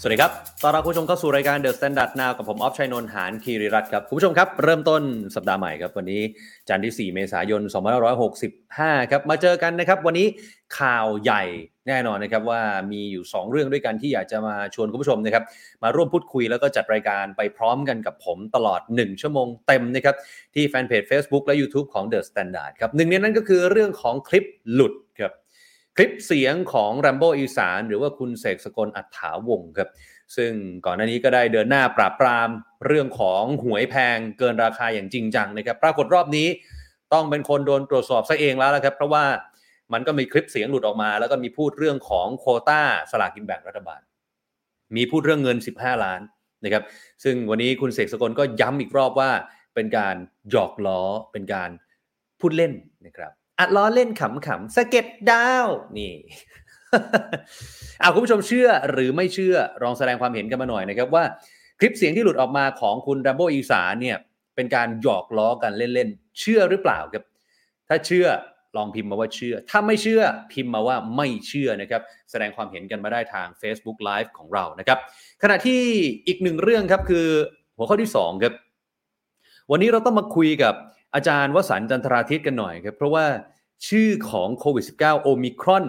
สวัสดีครับ ตอนรับคุณผู้ชมเข้าสู่รายการ The Standard Now กับผมออฟชัยนนท์หานคีริรัตครับ คุณผู้ชมครับ เริ่มต้นสัปดาห์ใหม่ครับ วันนี้จันทร์ที่ 4 เมษายน 2565 ครับ มาเจอกันนะครับ วันนี้ข่าวใหญ่แน่นอนนะครับว่ามีอยู่ 2 เรื่องด้วยกันที่อยากจะมาชวนคุณผู้ชมนะครับ มาร่วมพูดคุยแล้วก็จัดรายการไปพร้อมกันกับผมตลอด 1 ชั่วโมงเต็มนะครับที่แฟนเพจ Facebook และ YouTube ของ The Standard ครับหนึ่งในนั้นก็คือเรื่องของคลิปหลุด คลิปเสียงของแรมโบอีสานหรือว่าคุณเสกสกลอัฏฐาวงครับ ซึ่งก่อนหน้านี้ก็ได้เดินหน้าปราบปรามเรื่องของหวยแพงเกินราคาอย่างจริงจังนะครับ ปรากฏรอบนี้ต้องเป็นคนโดนตรวจสอบซะเองแล้วละครับ เพราะว่ามันก็มีคลิปเสียงหลุดออกมา แล้วก็มีพูดเรื่องของโคต้าสลากกินแบ่งรัฐบาล มีพูดเรื่องเงิน 15 ล้านนะครับ ซึ่งวันนี้คุณเสกสกลก็ย้ำอีกรอบว่าเป็นการหยอกล้อเป็นการพูดเล่นนะครับ อัดล้อเล่นขำๆสเก็ตดาวนี่เอาคุณผู้ชมเชื่อหรือไม่เชื่อลองแสดงความเห็นกันมาหน่อยนะครับว่า คลิปเสียงที่หลุดออกมาของคุณดัมโบอีสานเนี่ยเป็นการหยอกล้อกันเล่นๆเชื่อหรือเปล่าครับ ถ้าเชื่อลองพิมพ์มาว่าเชื่อ ถ้าไม่เชื่อพิมพ์มาว่าไม่เชื่อนะครับ แสดงความเห็นกันมาได้ทาง Facebook Live ของเรานะครับ ขณะที่อีกหนึ่งเรื่องครับคือหัวข้อที่2ครับวันนี้เราต้องมาคุยกับ อาจารย์วสันจันทราทิตกันหน่อยครับ เพราะว่าชื่อของโควิด -19 โอมิครอน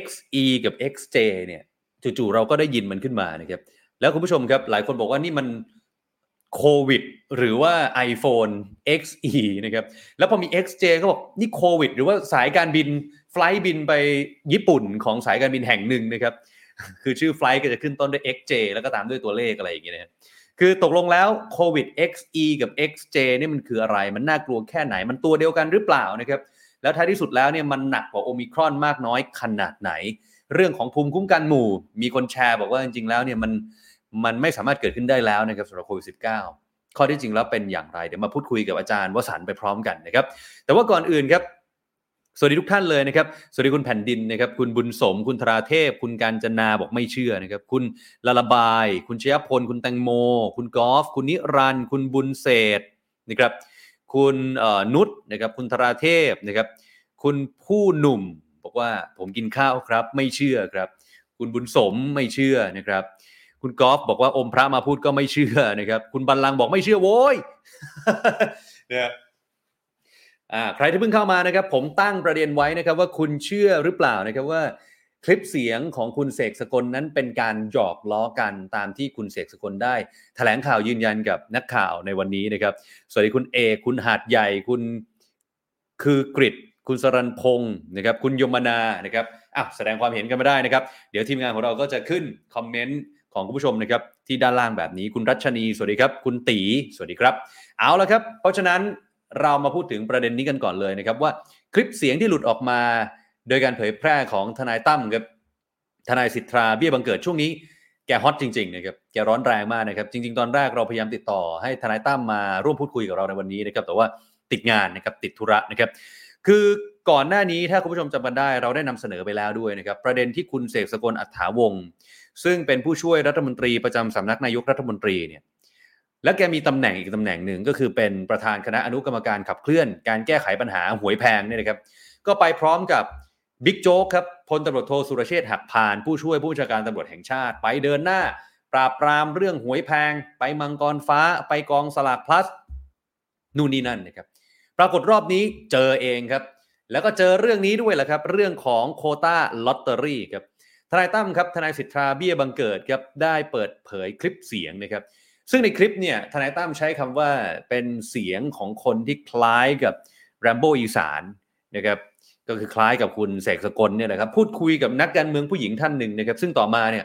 XE กับ XJ เนี่ยจู่ๆเราก็ได้ยินมันขึ้นมานะครับ แล้วคุณผู้ชมครับ หลายคนบอกว่านี่มันโควิด หรือว่า iPhone XE นะครับ แล้วพอมี XJ ก็บอกนี่โควิด หรือว่าสายการบินไฟล์บินไปญี่ปุ่นของสายการบินแห่งหนึ่งนะครับ คือชื่อไฟล์ก็จะขึ้นต้นด้วย XJ แล้วก็ตามด้วยตัวเลขอะไรอย่างเงี้ยนะคื คือตกลงแล้วโควิด XE กับ XJ นี่มันคืออะไรมันน่ากลัวแค่ไหนมันตัวเดียวกันหรือเปล่านะครับแล้วท้ายที่สุดแล้วเนี่ยมันหนักกว่าโอมิครอนมากน้อยขนาดไหน เรื่องของภูมิคุ้มกันหมู่ มีคนแชร์บอกว่าจริงๆแล้วเนี่ยมันมันไม่สามารถเกิดขึ้นได้แล้วนะครับสำหรับโควิด -19 ข้อที่จริงแล้วเป็นอย่างไร เดี๋ยวมาพูดคุยกับอาจารย์วสันไปพร้อมกันนะครับแต่ว่าก่อนอื่นครับ สวัสดีทุกท่านเลยนะครับ สวัสดีคุณแผ่นดินนะครับ คุณบุญสม คุณธราเทพ คุณการจนาบอกไม่เชื่อนะครับ คุณละละบาย คุณชยพล คุณแตงโม คุณกอล์ฟ คุณนิรันดร์ คุณบุญเศษนะครับ คุณนุชนะครับ คุณธราเทพนะครับ คุณผู้หนุ่มบอกว่าผมกินข้าวครับ ไม่เชื่อครับ คุณบุญสมไม่เชื่อนะครับ คุณกอล์ฟบอกว่าอมพระมาพูดก็ไม่เชื่อนะครับ คุณบัลลังบอกไม่เชื่อโว้ยเนี่ย ใครที่เพิ่งเข้ามานะครับ ผมตั้งประเด็นไว้นะครับ ว่าคุณเชื่อหรือเปล่านะครับว่า คลิปเสียงของคุณเสกสกลนั้นเป็นการหยอกล้อกันตามที่คุณเสกสกลได้แถลงข่าวยืนยันกับนักข่าวในวันนี้นะครับ สวัสดีคุณเอคุณหาดใหญ่คุณคือกริดคุณสรันพงศ์นะครับ คุณยมนานะครับอะแสดงความเห็นกันมาได้นะครับ เดี๋ยวทีมงานของเราก็จะขึ้นคอมเมนต์ของคุณผู้ชมนะครับที่ด้านล่างแบบนี้คุณรัชนี สวัสดีครับ คุณตี สวัสดีครับ เอาละครับ เพราะฉะนั้น เรามาพูดถึงประเด็นนี้กันก่อนเลยนะครับ ว่าคลิปเสียงที่หลุดออกมา โดยการเผยแพร่ของทนายตั้มครับทนายสิทธาเบี้ยบังเกิดช่วงนี้แกฮอตจริงๆนะครับแกร้อนแรงมากนะครับ จริง ๆ ตอนแรกเราพยายามติดต่อให้ทนายตั้มมาร่วมพูดคุยกับเราในวันนี้นะครับ แต่ว่าติดงานนะครับติดธุระนะครับ คือก่อนหน้านี้ถ้าคุณผู้ชมจำกันได้เราได้นำเสนอไปแล้วด้วยนะครับ ประเด็นที่คุณเสกสกลอัฏฐาวงศ์ซึ่งเป็นผู้ช่วยรัฐมนตรีประจำสำนักนายกรัฐมนตรีเนี่ย และแกมีตำแหน่งอีกตำแหน่งหนึ่งก็คือเป็นประธานคณะอนุกรรมการขับเคลื่อน การแก้ไขปัญหาหวยแพงเนี่ยนะครับ ก็ไปพร้อมกับบิ๊กโจ๊กครับพลตำรวจโทสุรเชษฐ์หักพาน ผู้ช่วยผู้บัญชาการตำรวจแห่งชาติ ไปเดินหน้า ปราบปรามเรื่องหวยแพง ไปมังกรฟ้า ไปกองสลากพลัสนู่นนี่นั่นนะครับ ปรากฏรอบนี้เจอเองครับ แล้วก็เจอเรื่องนี้ด้วยแหละครับ เรื่องของโคต้าลอตเตอรี่ครับทนายตั้มครับทนายสิทธาเบี้ยบังเกิดครับได้เปิดเผยคลิปเสียงนะครับ ซึ่งในคลิปเนี่ยทนายตั้มใช้คำว่าเป็นเสียงของคนที่คล้ายกับแรมโบอีสานนะครับก็คือคล้ายกับคุณเสกสกลเนี่ยนะครับพูดคุยกับนักการเมืองผู้หญิงท่านหนึ่งนะครับ ซึ่งต่อมาเนี่ย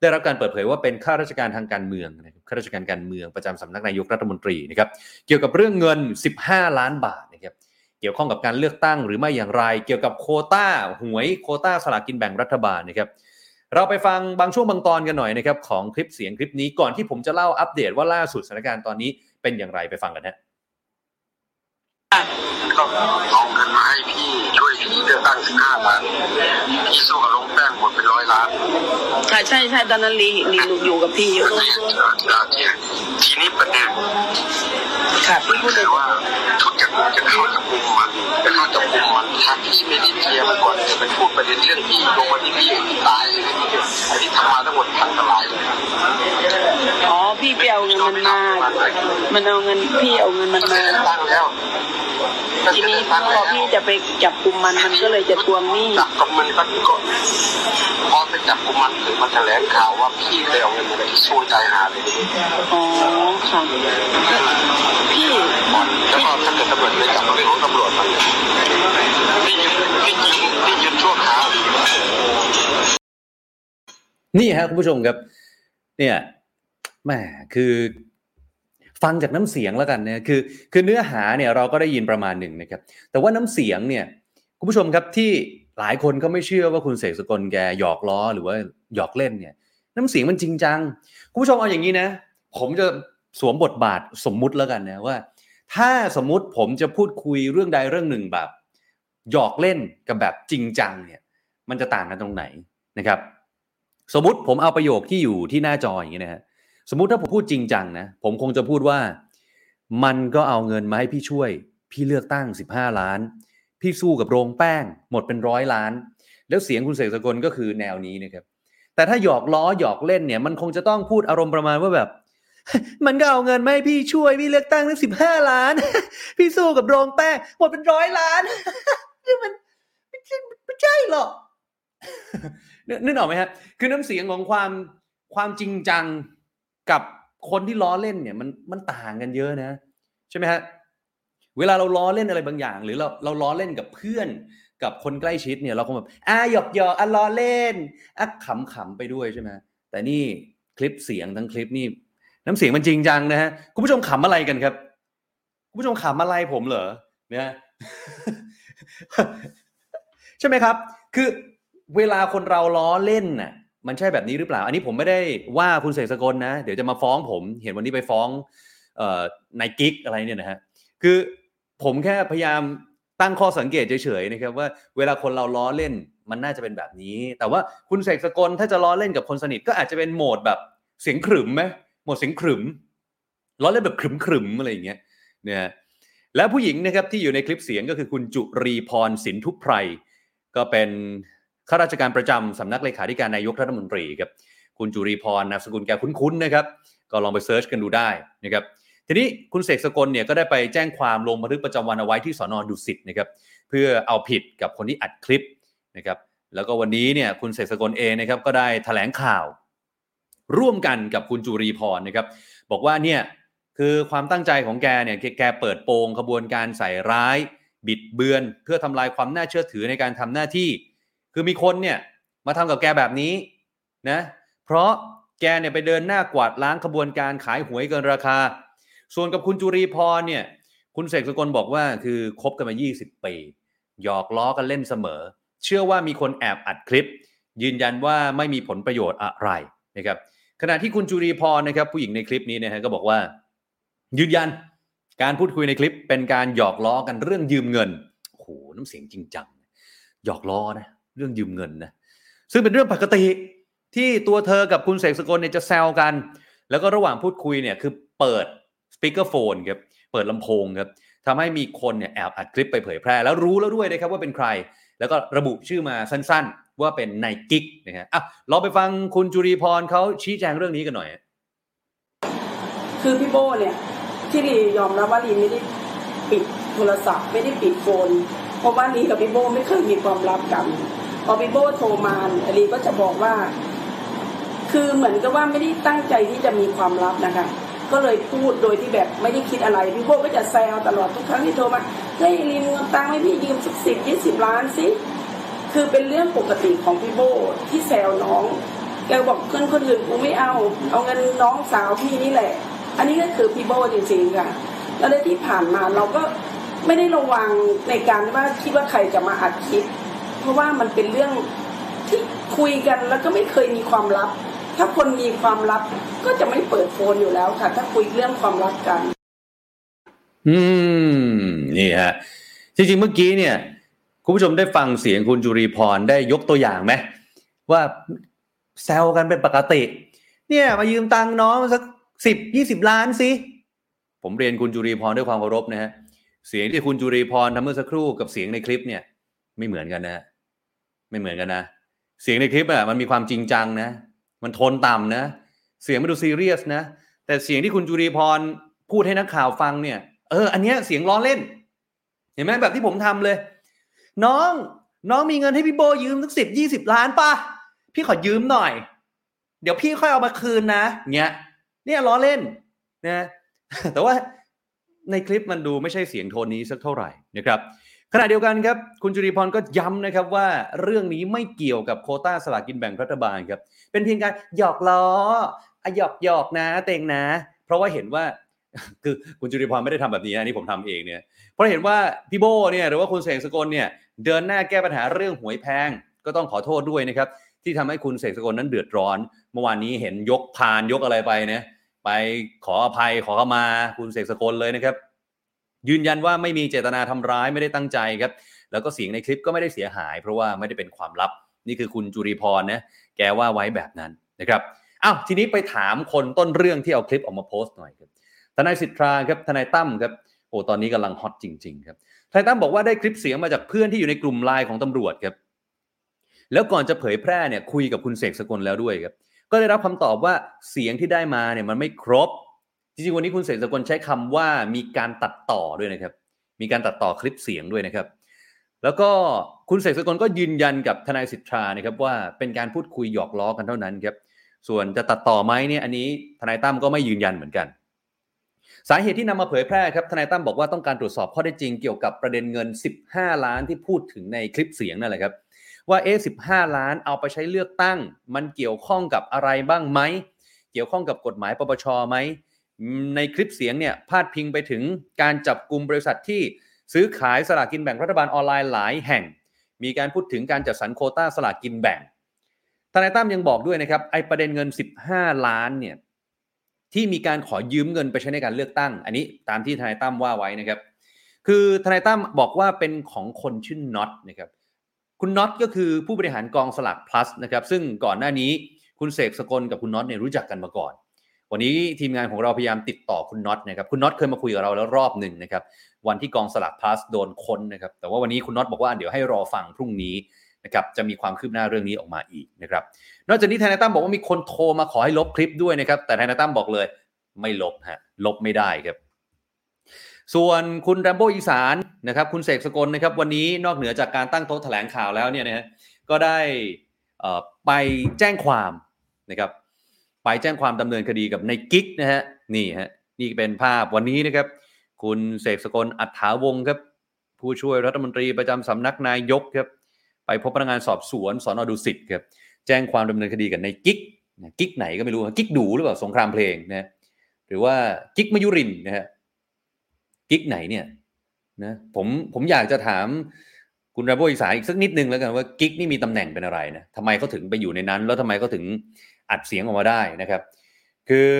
ได้รับการเปิดเผยว่าเป็นข้าราชการทางการเมืองนะครับข้าราชการการเมืองประจำสำนักนายกรัฐมนตรีนะครับเกี่ยวกับเรื่องเงิน 15 ล้านบาทนะครับเกี่ยวข้องกับการเลือกตั้งหรือไม่อย่างไร เกี่ยวกับโคต้าหวยโคต้าสลากกินแบ่งรัฐบาลนะครับ เราไปฟังบางช่วงบางตอนกันหน่อยนะครับของคลิปเสียงคลิปนี้ก่อนที่ผมจะเล่าอัปเดตว่าล่าสุดสถานการณ์ตอนนี้เป็นอย่างไรไปฟังกันฮะ ก็เอาเงินมาให้พี่ช่วยพี่พี่เลือกตั้งสิบห้าล้านพี่สู้กับลงแป้งหมดเป็นร้อยล้านค่ะใช่ใช่ตอนนั้นลีลีอยู่กับพี่อยู่ประเด็นทีนี้ประเด็นค่ะพี่พูดเลคืยอว่าทุกอย่างจะเข้าจับกลุ่มมันจะเข้าจับกลุ่มมันถ้าพี่ไม่ได้เตรียมก่อนจะไปพูดประเด็นเรื่องพี่ลงมาที่พี่ตายเลยไอ้ที่ทำมาทั้งหมดพังทลายเลยอ๋อพี่ไปเอาเงินมันมา มันเอาเงินพี่เอาเงินมันก็เลมายตั้งแล้วทีนี้พอพี่จะไปจับกลุ่มมันมันก็เลยจะทวงหนี้จับกับมันก็ก็พอไปจับกลุ่มมันถึงมาแถลงข่าวว่าพี่ไปเอาเงินมาที่ช่วยใจหาเลยอ๋อค่ะพี่แล้วก็ถ้าเกิดตำรวจไม่จับก็เป็นของตำรวจมันพี่ยึดพี่ยิงพี่ยึดชั่วคราวนี่ฮะคุณผู้ชมครับ เนี่ยแหมคือ ฟังจากน้ำเสียงแล้วกันนี่ยคือคือเนื้อหาเนี่ยเราก็ได้ยินประมาณหนึ่งนะครับ แต่ว่าน้ำเสียงเนี่ยคุณผู้ชมครับที่หลายคนก็ไม่เชื่อว่าคุณเสกสกลแกหยอกล้อหรือว่าหยอกเล่นเนี่ย น้ำเสียงมันจริงจังคุณผู้ชมเอาอย่างนี้นะ ผมจะสวมบทบาทสมมุติแล้วกันนะว่า ถ้าสมมุติผมจะพูดคุยเรื่องใดเรื่องหนึ่งแบบ หยอกเล่นกับแบบจริงจังเนี่ยมันจะต่างกันตรงไหนนะครับ สมมติผมเอาประโยคที่อยู่ที่หน้าจออย่างนี้นะฮะ สมมุติถ้าผมพูดจริงจังนะผมคงจะพูดว่า มันก็เอาเงินมาให้พี่ช่วย พี่เลือกตั้ง 15 ล้าน พี่สู้กับโรงแป้ง หมดเป็นร้อยล้าน แล้วเสียงคุณเสกสกลก็คือแนวนี้นะครับ แต่ถ้าหยอกล้อหยอกเล่นเนี่ย มันคงจะต้องพูดอารมณ์ประมาณว่าแบบ มันก็เอาเงินมาให้พี่ช่วยพี่เลือกตั้งตั้งสิบห้าล้าน พี่สู้กับโรงแป้ง หมดเป็นร้อยล้านนี่มันไม่ใช่หรอกนึกออกไหมฮะคือน้ำเสียงของความความจริงจัง กับคนที่ล้อเล่นเนี่ยมันมันต่างกันเยอะนะ ใช่ไหมฮะเวลาเราล้อเล่นอะไรบางอย่าง หรือเราเราล้อเล่นกับเพื่อนกับคนใกล้ชิดเนี่ยเราก็แบบอ่าหยอกหยอกอะล้อเล่นอะขำขำไปด้วยใช่ไหมแต่นี่คลิปเสียงทั้งคลิปนี่น้ำเสียงมันจริงจังนะฮะคุณผู้ชมขำอะไรกันครับ คุณผู้ชมขำอะไรผมเหรอเนี่ยใช่ไหมครับ คือเวลาคนเราล้อเล่นน่ะ มันใช่แบบนี้หรือเปล่า อันนี้ผมไม่ได้ว่าคุณเสกสกลนะ เดี๋ยวจะมาฟ้องผม เห็นวันนี้ไปฟ้องนายกิ๊กอะไรเนี่ยนะฮะ คือผมแค่พยายามตั้งข้อสังเกตเฉยๆนะครับว่าเวลาคนเราล้อเล่นมันน่าจะเป็นแบบนี้ แต่ว่าคุณเสกสกลถ้าจะล้อเล่นกับคนสนิทก็อาจจะเป็นโหมดแบบเสียงขรึมไหมโหมดเสียงขรึมล้อเล่นแบบขรึมขรึมๆอะไรอย่างเงี้ยเนี่ยและผู้หญิงนะครับที่อยู่ในคลิปเสียงก็คือคุณจุรีพรสินธุไพรก็เป็น ข้าราชการประจำสำนักเลขาธิการนายกรัฐมนตรีครับคุณจุรีพรนามสกุลแกคุ้นๆนะครับ ก็ลองไป search กันดูได้นะครับทีนี้คุณเสกสกลเนี่ยก็ได้ไปแจ้งความลงบันทึกประจำวันเอาไว้ที่สอนอดุสิตนะครับเพื่อเอาผิดกับคนที่อัดคลิปนะครับแล้วก็วันนี้เนี่ยคุณเสกสกลเองนะครับก็ได้แถลงข่าว ร่วมกันกับคุณจุรีพรนะครับบอกว่าเนี่ยคือความตั้งใจของแกเนี่ยแกเปิดโปงขบวนการใส่ร้าย บิดเบือน เพื่อทำลายความน่าเชื่อถือในการทำหน้าที่ คือมีคนเนี่ยมาทำกับแกแบบนี้นะเพราะแกเนี่ยไปเดินหน้ากวาดล้างขบวนการขายหวยเกินราคา ส่วนกับคุณจุรีพรเนี่ยคุณเสกสกลบอกว่าคือคบกันมา 20 ปีหยอกล้อกันเล่นเสมอ เชื่อว่ามีคนแอบอัดคลิป ยืนยันว่าไม่มีผลประโยชน์อะไรนะครับขณะที่คุณจุรีพรนะครับผู้หญิงในคลิปนี้นะฮะก็บอกว่า ยืนยันการพูดคุยในคลิปเป็นการหยอกล้อกันเรื่องยืมเงินโอ้โหน้ำเสียงจริงจังหยอกล้อนะ เรื่องยืมเงินนะซึ่งเป็นเรื่องปกติที่ตัวเธอกับคุณเสกสกลเนี่ยจะแซวกัน แล้วก็ระหว่างพูดคุยเนี่ยคือเปิดสปีกเกอร์โฟนครับเปิดลำโพงครับทำให้มีคนเนี่ยแอบอัดคลิปไปเผยแพร่ แล้วรู้แล้วด้วยนะครับว่าเป็นใคร แล้วก็ระบุชื่อมาสั้นๆ ว่าเป็นนายกิ๊กนะฮะอะเราไปฟังคุณจุรีพรเขาชี้แจงเรื่องนี้กันหน่อย คือพี่โบเนี่ยที่ลียอมรับว่าลีไม่ได้ปิดโทรศัพท์ไม่ได้ปิดโฟนเพราะว่าลีกับพี่โบไม่เคยมีความลับกัน อพี่โบโทรมาอลีก็จะบอกว่า คือเหมือนกับว่าไม่ได้ตั้งใจที่จะมีความลับนะคะ ก็เลยพูดโดยที่แบบไม่ได้คิดอะไรพี่โบก็จะแซวตลอดทุกครั้งที่โทรมาเฮ้ยลีนเงินตังค์ให้พี่ยืมสักสิบยี่สิบล้านสิคือเป็นเรื่องปกติของพี่โบที่แซวน้องแกบอกเงินคนอื่นกูไม่เอา เอาเงินน้องสาวพี่นี่แหละ อันนี้ก็คือพี่โบจริงๆค่ะแล้วในที่ผ่านมาเราก็ไม่ได้ระวังในการว่าคิดว่าใครจะมาอัดคลิป ราะว่ามันเป็นเรื่องที่คุยกันแล้วก็ไม่เคยมีความลับ ถ้าคนมีความลับก็จะไม่เปิดโฟนอยู่แล้วค่ะ ถ้าคุยเรื่องความลับกัน อืมนี่ฮะจริงๆเมื่อกี้เนี่ย คุณผู้ชมได้ฟังเสียงคุณจุรีพรได้ยกตัวอย่างไหมว่าแซวกันเป็นปกติ เนี่ย มายืมตังค์น้องสักสิบยี่สิบล้านสิผมเรียนคุณจุรีพรด้วยความเคารพนะฮะเสียงที่คุณจุรีพรทำเมื่อสักครู่กับเสียงในคลิปเนี่ย ไม่เหมือนกันนะฮะ ไม่เหมือนกันนะ เสียงในคลิปอะมันมีความจริงจังนะ มันโทนต่ำนะ เสียงไมันดูซีเรียสนะ แต่เสียงที่คุณจุรีพรพูดให้นักข่าวฟังเนี่ย เออ อันเนี้ยเสียงล้อเล่น เห็นไหมแบบที่ผมทำเลย น้อง น้องมีเงินให้พี่โบยืมสักสิบยี่สิบล้านป่ะ พี่ขอยืมหน่อย เดี๋ยวพี่ค่อยเอามาคืนนะเนี้ย เนี่ยล้อเล่นนะ แต่ว่าในคลิปมันดูไม่ใช่เสียงโทนนี้สักเท่าไหร่นะครับ ขณะเดียวกันครับคุณจุริพรก็ย้ำนะครับว่าเรื่องนี้ไม่เกี่ยวกับโคต้าสลากกินแบ่งรัฐบาลครับเป็นเพียงการหยอกล้ออะหยอกหยอกนะเตงนะ เพราะว่าเห็นว่าคือคุณจุริพรไม่ได้ทำแบบนี้นะนี่ผมทำเองเนี่ยเพราะเห็นว่าพี่โบเนี่ยหรือว่าคุณเสกสกลเนี่ยเดินหน้าแก้ปัญหาเรื่องหวยแพงก็ต้องขอโทษด้วยนะครับที่ทำให้คุณเสกสกลนั้นเดือดร้อน เมื่อวานนี้เห็นยกพานยกอะไรไปนะไปขออภัยขอเข้ามาคุณเสกสกลเลยนะครับ ยืนยันว่าไม่มีเจตนาทำร้ายไม่ได้ตั้งใจครับ แล้วก็เสียงในคลิปก็ไม่ได้เสียหาย เพราะว่าไม่ได้เป็นความลับ นี่คือคุณจุริพรนะแกว่าไว้แบบนั้นนะครับอ้าวทีนี้ไปถามคนต้นเรื่องที่เอาคลิปออกมาโพสต์หน่อยครับทนายสิทธาครับทนายตั้มครับโอ้ตอนนี้กำลังฮอตจริงๆครับทนายตั้มบอกว่าได้คลิปเสียงมาจากเพื่อนที่อยู่ในกลุ่มไลน์ของตำรวจครับแล้วก่อนจะเผยแพร่เนี่ยคุยกับคุณเสกสกลแล้วด้วยครับก็ได้รับคำตอบว่าเสียงที่ได้มาเนี่ยมันไม่ครบ จริงๆวันนี้คุณเสกสกลใช้คำว่ามีการตัดต่อด้วยนะครับ มีการตัดต่อคลิปเสียงด้วยนะครับ แล้วก็คุณเสกสกลก็ยืนยันกับทนายสิทธานะครับว่าเป็นการพูดคุยหยอกล้อกันเท่านั้นครับ ส่วนจะตัดต่อไหมเนี่ยอันนี้ทนายตั้มก็ไม่ยืนยันเหมือนกัน สาเหตุที่นำมาเผยแพร่ครับทนายตั้มบอกว่าต้องการตรวจสอบข้อเท็จริงเกี่ยวกับประเด็นเงิน 15 ล้านที่พูดถึงในคลิปเสียงนั่นแหละครับว่าเอ๊ะ15ล้านเอาไปใช้เลือกตั้ง มันเกี่ยวข้องกับอะไรบ้างไหมเกี่ยวข้องกับกฎหมายปปชไหม ในคลิปเสียงเนี่ยพาดพิงไปถึงการจับกลุ่มบริษัทที่ซื้อขายสลากกินแบ่งรัฐบาลออนไลน์หลายแห่ง มีการพูดถึงการจัดสรรโคต้าสลากกินแบ่งทนายตั้มยังบอกด้วยนะครับไอประเด็นเงิน 15 ล้านเนี่ยที่มีการขอยืมเงินไปใช้ในการเลือกตั้ง อันนี้ตามที่ทนายตั้มว่าไว้นะครับ คือทนายตั้มบอกว่าเป็นของคนชื่อน็อตนะครับคุณน็อตก็คือผู้บริหารกองสลาก plus นะครับซึ่งก่อนหน้านี้คุณเสกสกลกับคุณน็อตเนี่ยรู้จักกันมาก่อน วันนี้ทีมงานของเราพยายามติดต่อคุณน็อตนะครับคุณน็อตเคยมาคุยกับเราแล้วรอบหนึ่งนะครับวันที่กองสลาก plus โดนค้นนะครับแต่ว่าวันนี้คุณน็อตบอกว่าเดี๋ยวให้รอฟังพรุ่งนี้นะครับจะมีความคืบหน้าเรื่องนี้ออกมาอีกนะครับนอกจากนี้ทนายตั้มบอกว่ามีคนโทรมาขอให้ลบคลิปด้วยนะครับแต่ทนายตั้มบอกเลยไม่ลบฮะลบไม่ได้ครับ ส่วนคุณแรมโบ้อีสานนะครับคุณเสกสกลนะครับวันนี้นอกเหนือจากการตั้งโต๊ะแถลงข่าวแล้วเนี่ยนะฮะก็ได้ไปแจ้งความนะครับ ไปแจ้งความดำเนินคดีกับในกิ๊กนะฮะนี่ฮะนี่เป็นภาพวันนี้นะครับ คุณเสกสกลอัฏฐาวงครับ ผู้ช่วยรัฐมนตรีประจำสำนักนายกครับ ไปพบพนักงานสอบสวนสอนอดุสิตครับ แจ้งความดำเนินคดีกับในกิ๊กกิ๊กไหนก็ไม่รู้กิ๊กดูหรือเปล่าสงครามเพลงนะหรือว่ากิ๊กมยุรินนะฮะกิ๊กไหนเนี่ยนะผมผมอยากจะถามคุณราโบอีสาอีกสักนิดนึงแล้วกันว่ากิ๊กนี่มีตำแหน่งเป็นอะไรนะทำไมเขาถึงไปอยู่ในนั้น แล้วทำไมเขาถึง อัดเสียงออกมาได้นะครับ คือ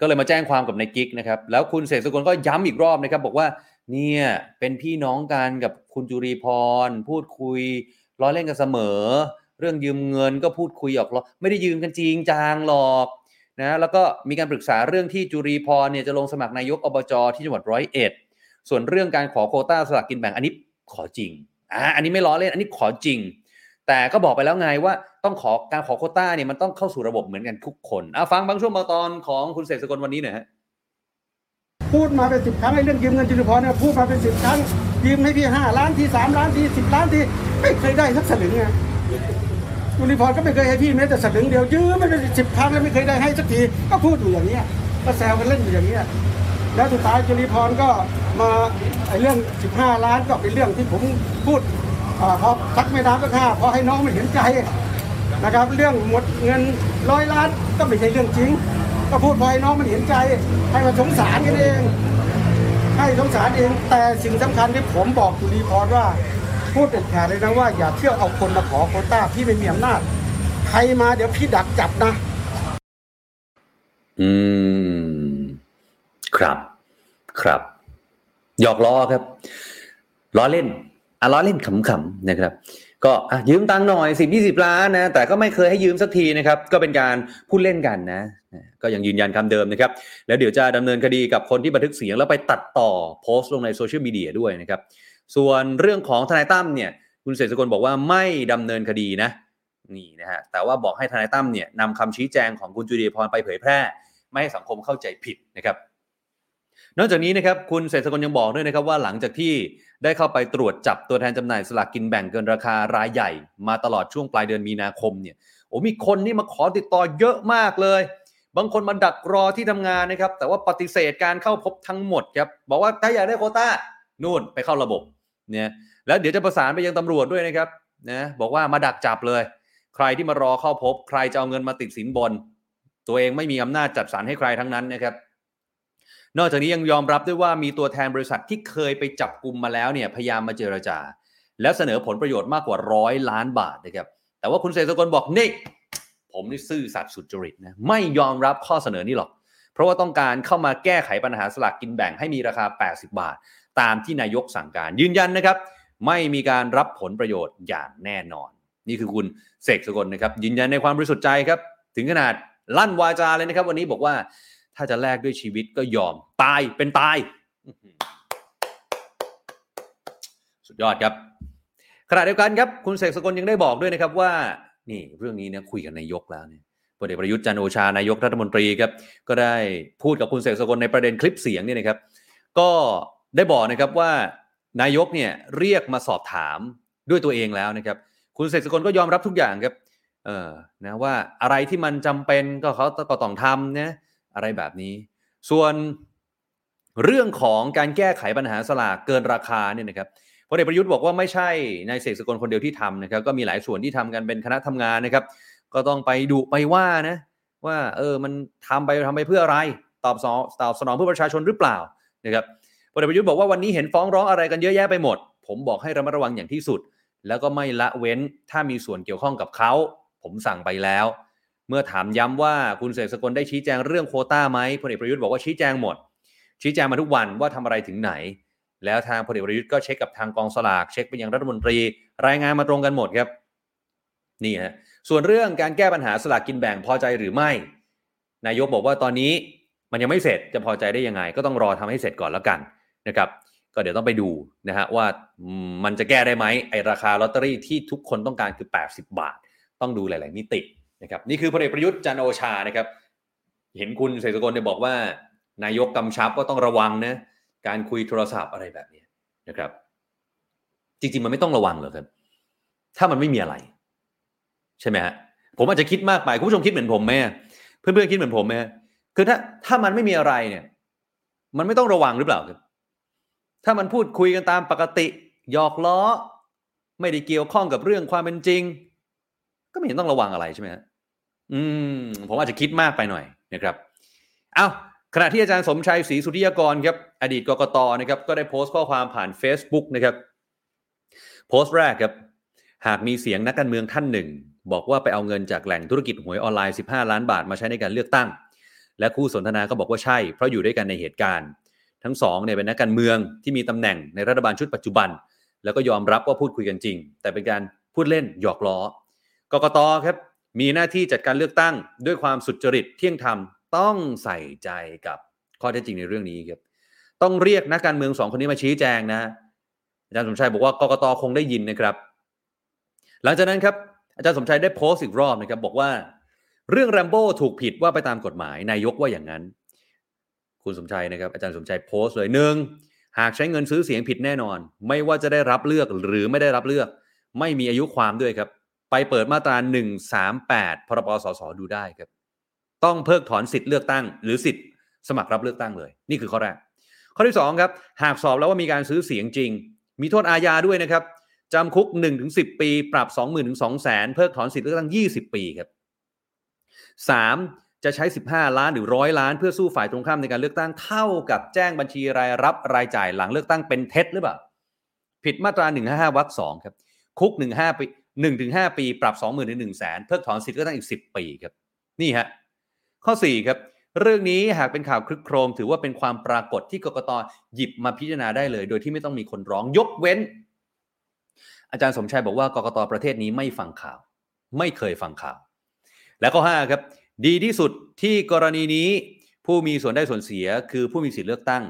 ก็เลยมาแจ้งความกับในกิ๊กนะครับ แล้วคุณเสกสกลก็ย้ำอีกรอบนะครับ บอกว่าเนี่ยเป็นพี่น้องกันกับคุณจุรีพร พูดคุยล้อเล่นกันเสมอ เรื่องยืมเงินก็พูดคุยหยอกล้อไม่ได้ยืมกันจริงจังหรอกนะแล้วก็มีการปรึกษาเรื่องที่จุรีพรเนี่ยจะลงสมัครนายกอบจที่จังหวัดร้อยเอ็ดส่วนเรื่องการขอโคต้าสลากกินแบ่งอันนี้ขอจริงอ่าอันนี้ไม่ล้อเล่นอันนี้ขอจริง แต่ก็บอกไปแล้วไงว่า ต้องขอการขอโคต้าเนี่ยมันต้องเข้าสู่ระบบเหมือนกันทุกคนอะฟังบางช่วงบางตอนของคุณเสกสกลวันนี้หน่อยฮะพูดมาเป็นสิบครั้งไอ้เรื่องยืมเงินจุลพรเนี่ยพูดมาเป็นสิบครั้งยืมให้พี่ห้าล้านทีสามล้านทีสิบล้านทีไม่เคยได้สักสลึงไงจุลพรก็ไม่เคยให้พี่แม้แต่สลึงเดียวยืมไม่เป็นสิบครั้งแล้วไม่เคยได้ให้สักทีก็พูดอยู่อย่างเนี้ยก็แซวกันเล่นอยู่อย่างเนี้ยแล้วสุดท้ายจุลพรก็มาไอ้เรื่องสิบห้าล้านก็เป็นเรื่องที่ผมพูดอพอซักไม่น้ำก็ฆ่าพอให้น้องไม่เห็นใจ นะครับ เรื่องหมดเงินร้อยล้านก็ไม่ใช่เรื่องจริง ก็พูดพอให้น้องมันเห็นใจ ให้มันสงสารกันเอง ให้สงสารเองแต่สิ่งสำคัญที่ผมบอกจุลีพรว่า พูดเด็ดขาดเลยนะว่าอย่าเที่ยวเอาคนมาขอโคต้าพี่ไม่มีอำนาจใครมาเดี๋ยวพี่ดักจับนะ อืม ครับ ครับ หยอกล้อครับ ล้อเล่นอะล้อเล่นขำๆนะครับ ก็ยืมตังค์หน่อยสิบยี่สิบล้านนะ แต่ก็ไม่เคยให้ยืมสักทีนะครับ ก็เป็นการพูดเล่นกันนะ ก็ยังยืนยันคำเดิมนะครับ แล้วเดี๋ยวจะดำเนินคดีกับคนที่บันทึกเสียงแล้วไปตัดต่อโพสต์ลงในโซเชียลมีเดียด้วยนะครับ ส่วนเรื่องของทนายตั้มเนี่ยคุณเศรษฐกลบอกว่าไม่ดำเนินคดีนะนี่นะฮะแต่ว่าบอกให้ทนายตั้มเนี่ยนำคำชี้แจงของคุณจุดีพรไปเผยแพร่ ไม่ให้สังคมเข้าใจผิดนะครับ นอกจากนี้นะครับคุณเศรษฐกลยังบอกด้วยนะครับว่าหลังจากที่ ได้เข้าไปตรวจจับตัวแทนจำหน่ายสลากกินแบ่งเกินราคารายใหญ่ มาตลอดช่วงปลายเดือนมีนาคมเนี่ยโอ้มีคนนี่มาขอติดต่อเยอะมากเลย บางคนมาดักรอที่ทำงานนะครับ แต่ว่าปฏิเสธการเข้าพบทั้งหมดครับบอกว่าถ้าอยากได้โคต้านู่นไปเข้าระบบเนี่ยแล้วเดี๋ยวจะประสานไปยังตำรวจด้วยนะครับนะบอกว่ามาดักจับเลย ใครที่มารอเข้าพบ ใครจะเอาเงินมาติดสินบน ตัวเองไม่มีอำนาจจัดสรรให้ใครทั้งนั้นนะครับ นอกจากนี้ยังยอมรับด้วยว่ามีตัวแทนบริษัทที่เคยไปจับกลุ่มมาแล้วเนี่ยพยายามมาเจรจา แล้วเสนอผลประโยชน์มากกว่าร้อยล้านบาทนะครับแต่ว่าคุณเศรษฐกลบอกนี่ผมนี่ซื่อสัตย์สุจริตนะไม่ยอมรับข้อเสนอนี้หรอก เพราะว่าต้องการเข้ามาแก้ไขปัญหาสลากกินแบ่งให้มีราคา 80 บาท ตามที่นายกสั่งการยืนยันนะครับ ไม่มีการรับผลประโยชน์อย่างแน่นอน นี่คือคุณเสกสกลนะครับยืนยันในความบริสุทธิ์ใจครับ ถึงขนาดลั่นวาจาเลยนะครับ วันนี้บอกว่า ถ้าจะแลกด้วยชีวิตก็ยอม ตายเป็นตาย สุดยอดครับขณะเดียวกันครับ คุณเสกสกลยังได้บอกด้วยนะครับว่า นี่เรื่องนี้เนี่ยคุยกับนายกแล้วเนี่ยพลเอกประยุทธ์จันโอชานายกรัฐมนตรีครับก็ได้พูดกับคุณเสกสกลในประเด็นคลิปเสียงเนี่ยนะครับ ก็ได้บอกนะครับว่านายกเนี่ยเรียกมาสอบถามด้วยตัวเองแล้วนะครับ คุณเสกสกลก็ยอมรับทุกอย่างครับเออนะว่าอะไรที่มันจำเป็นก็เขาก็ต้องทำนะ อะไรแบบนี้ ส่วนเรื่องของการแก้ไขปัญหาสลากเกินราคาเนี่ยนะครับพลเอกประยุทธ์บอกว่าไม่ใช่นายเสกสกลคนเดียวที่ทำนะครับ ก็มีหลายส่วนที่ทำกันเป็นคณะทำงานนะครับ ก็ต้องไปดุไปว่านะว่าเออมันทำไปทำไปเพื่ออะไร ตอบสนองตอบสนองเพื่อประชาชนหรือเปล่านะครับพลเอกประยุทธ์บอกว่าวันนี้เห็นฟ้องร้องอะไรกันเยอะแยะไปหมด ผมบอกให้ระมัดระวังอย่างที่สุด แล้วก็ไม่ละเว้นถ้ามีส่วนเกี่ยวข้องกับเขา ผมสั่งไปแล้ว เมื่อถามย้ำว่าคุณเสกสกลได้ชี้แจงเรื่องโคต้าไหมพลเอกประยุทธ์บอกว่าชี้แจงหมด ชี้แจงมาทุกวันว่าทำอะไรถึงไหน แล้วทางพลเอกประยุทธ์ก็เช็คกับทางกองสลากเช็คไปยังรัฐมนตรี รายงานมาตรงกันหมดครับนี่ฮะส่วนเรื่องการแก้ปัญหาสลากกินแบ่งพอใจหรือไม่ นายกบอกว่าตอนนี้มันยังไม่เสร็จจะพอใจได้ยังไง ก็ต้องรอทำให้เสร็จก่อนแล้วกันนะครับก็เดี๋ยวต้องไปดูนะฮะว่ามมันจะแก้ได้ไหมไอราคาลอตเตอรี่ที่ทุกคนต้องการคือ 80 บาท ต้องดูหลาย ๆ มิติ นะครับนี่คือพลเอกประยุทธ์จันโอชานะครับ เห็นคุณเศรษฐกลเนี่ยบอกว่า นายกกำชับว่าต้องระวังนะการคุยโทรศัพท์อะไรแบบนี้นะครับ จริงๆมันไม่ต้องระวังหรอกครับ ถ้ามันไม่มีอะไร ใช่ไหมฮะผมอาจจะคิดมากไปคุณผู้ชมคิดเหมือนผมไหมเพื่อนๆคิดเหมือนผมไหมคือถ้าถ้ามันไม่มีอะไรเนี่ย มันไม่ต้องระวังหรือเปล่าครับ ถ้ามันพูดคุยกันตามปกติหยอกล้อ ไม่ได้เกี่ยวข้องกับเรื่องความเป็นจริง ไม่เห็นต้องระวังอะไรใช่ไหมฮะอืม ผมอาจจะคิดมากไปหน่อยนะครับ เอาขณะที่อาจารย์สมชัยศรีสุธิยกรครับ อดีตกกตนะครับก็ได้โพสต์ข้อความผ่าน Facebook นะครับ โพสต์แรกครับ หากมีเสียงนักการเมืองท่านหนึ่ง บอกว่าไปเอาเงินจากแหล่งธุรกิจหวยออนไลน์ 15 ล้านบาทมาใช้ในการเลือกตั้ง และคู่สนทนาก็บอกว่าใช่ เพราะอยู่ด้วยกันในเหตุการณ์ ทั้งสองเนี่ยเป็นนักการเมืองที่มีตำแหน่งในรัฐบาลชุดปัจจุบัน แล้วก็ยอมรับว่าพูดคุยกันจริง แต่เป็นการพูดเล่นหยอกล้อ กกตครับมีหน้าที่จัดการเลือกตั้งด้วยความสุจริตเที่ยงธรรมต้องใส่ใจกับข้อเท็จจริงในเรื่องนี้ครับต้องเรียกนักการเมืองสองคนนี้มาชี้แจงนะอาจารย์สมชัยบอกว่ากกตคงได้ยินนะครับ หลังจากนั้นครับอาจารย์สมชัยได้โพสต์อีกรอบนะครับบอกว่าเรื่องแรมโบ้ถูกผิดว่าไปตามกฎหมายนายกว่าอย่างนั้น คุณสมชัยนะครับอาจารย์สมชัยโพสต์เลยหนึ่งหากใช้เงินซื้อเสียงผิดแน่นอน ไม่ว่าจะได้รับเลือกหรือไม่ได้รับเลือก ไม่มีอายุความด้วยครับ ไปเปิดมาตรา 138 พรบสสดูได้ครับ ต้องเพิกถอนสิทธิ์เลือกตั้ง หรือสิทธิ์สมัครรับเลือกตั้งเลย นี่คือข้อแรก ข้อที่ 2 ครับ หากสอบแล้วว่ามีการซื้อเสียงจริง มีโทษอาญาด้วยนะครับจำคุก 1-10 ปี ปรับ 20,000ถึง200,000เพิกถอนสิทธิ์เลือกตั้ง 20 ปีครับ 3. จะใช้ 15 ล้านหรือร้อยล้าน เพื่อสู้ฝ่ายตรงข้ามในการเลือกตั้งเท่ากับแจ้งบัญชีรายรับรายจ่ายหลังเลือกตั้งเป็นเท็จหรือเปล่า ผิดมาตรา 155วรรค2ครับคุก 15 ปี 1-5 ปีปรับ 20,000ถึง100,000 เพิกถอนสิทธิ์เลือกตั้งอีก 10 ปีครับ นี่ฮะ ข้อ 4 ครับ เรื่องนี้หากเป็นข่าวคลึกโครม ถือว่าเป็นความปรากฏที่กกตหยิบมาพิจารณาได้เลย โดยที่ไม่ต้องมีคนร้องยกเว้น อาจารย์สมชัยบอกว่ากกตประเทศนี้ไม่ฟังข่าว ไม่เคยฟังข่าว และข้อ5ครับ ดีที่สุดที่กรณีนี้ ผู้มีส่วนได้ส่วนเสีย คือผู้มีสิทธิเลือกตั้ง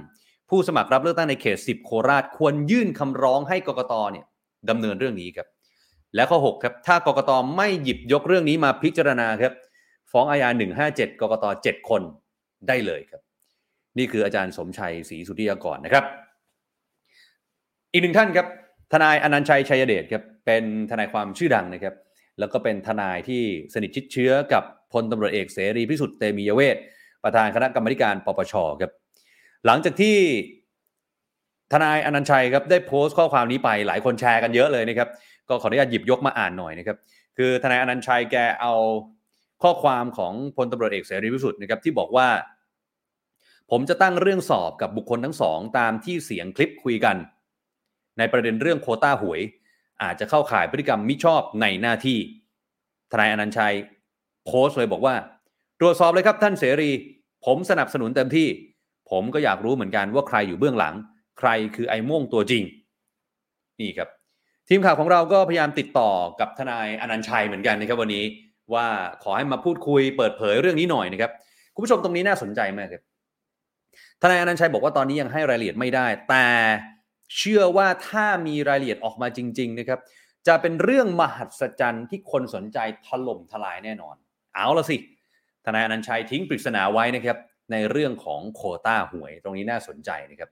ผู้สมัครรับเลือกตั้งในเขต 10 โคราช ควรยื่นคำร้องให้กกตเนี่ยดำเนินเรื่องนี้ครับ และข้อ 6 ครับ ถ้ากกตไม่หยิบยกเรื่องนี้มาพิจารณาครับ ฟ้องอาญา 157 กกต 7 คนได้เลยครับ นี่คืออาจารย์สมชัยศรีสุธิยากรนะครับ อีกหนึ่งท่านครับ ทนายอนันต์ชัยชัยเดชครับ เป็นทนายความชื่อดังนะครับ แล้วก็เป็นทนายที่สนิทชิดเชื้อกับพลตำรวจเอกเสรีพิสุทธิ์เตมียเวทประธานคณะกรรมการปปชครับ หลังจากที่ทนายอนันชัยครับได้โพสต์ข้อความนี้ไปหลายคนแชร์กันเยอะเลยนะครับ ก็ขออนุญาตหยิบยกมาอ่านหน่อยนะครับ คือทนายอนันต์ชัยแกเอาข้อความของพลตำรวจเอกเสรีพิสุทธิ์นะครับที่บอกว่า ผมจะตั้งเรื่องสอบกับบุคคลทั้งสอง ตามที่เสียงคลิปคุยกัน ในประเด็นเรื่องโคต้าหวย อาจจะเข้าข่ายพฤติกรรมมิชอบในหน้าที่ทนายอนันต์ชัยโพสต์เลยบอกว่า ตรวจสอบเลยครับท่านเสรี ผมสนับสนุนเต็มที่ ผมก็อยากรู้เหมือนกันว่าใครอยู่เบื้องหลัง ใครคือไอ้ม่วงตัวจริง นี่ครับ ทีมข่าวของเราก็พยายามติดต่อกับทนายอนันชัยเหมือนกันนะครับวันนี้ว่าขอให้มาพูดคุยเปิดเผยเรื่องนี้หน่อยนะครับคุณผู้ชมตรงนี้น่าสนใจมากครับทนายอนันชัยบอกว่าตอนนี้ยังให้รายละเอียดไม่ได้ แต่เชื่อว่าถ้ามีรายละเอียดออกมาจริง ๆ นะครับ จะเป็นเรื่องมหัศจรรย์ที่คนสนใจถล่มทลายแน่นอน เอาละสิทนายอนันชัยทิ้งปริศนาไว้นะครับ ในเรื่องของโคต้าหวย ตรงนี้น่าสนใจนะครับ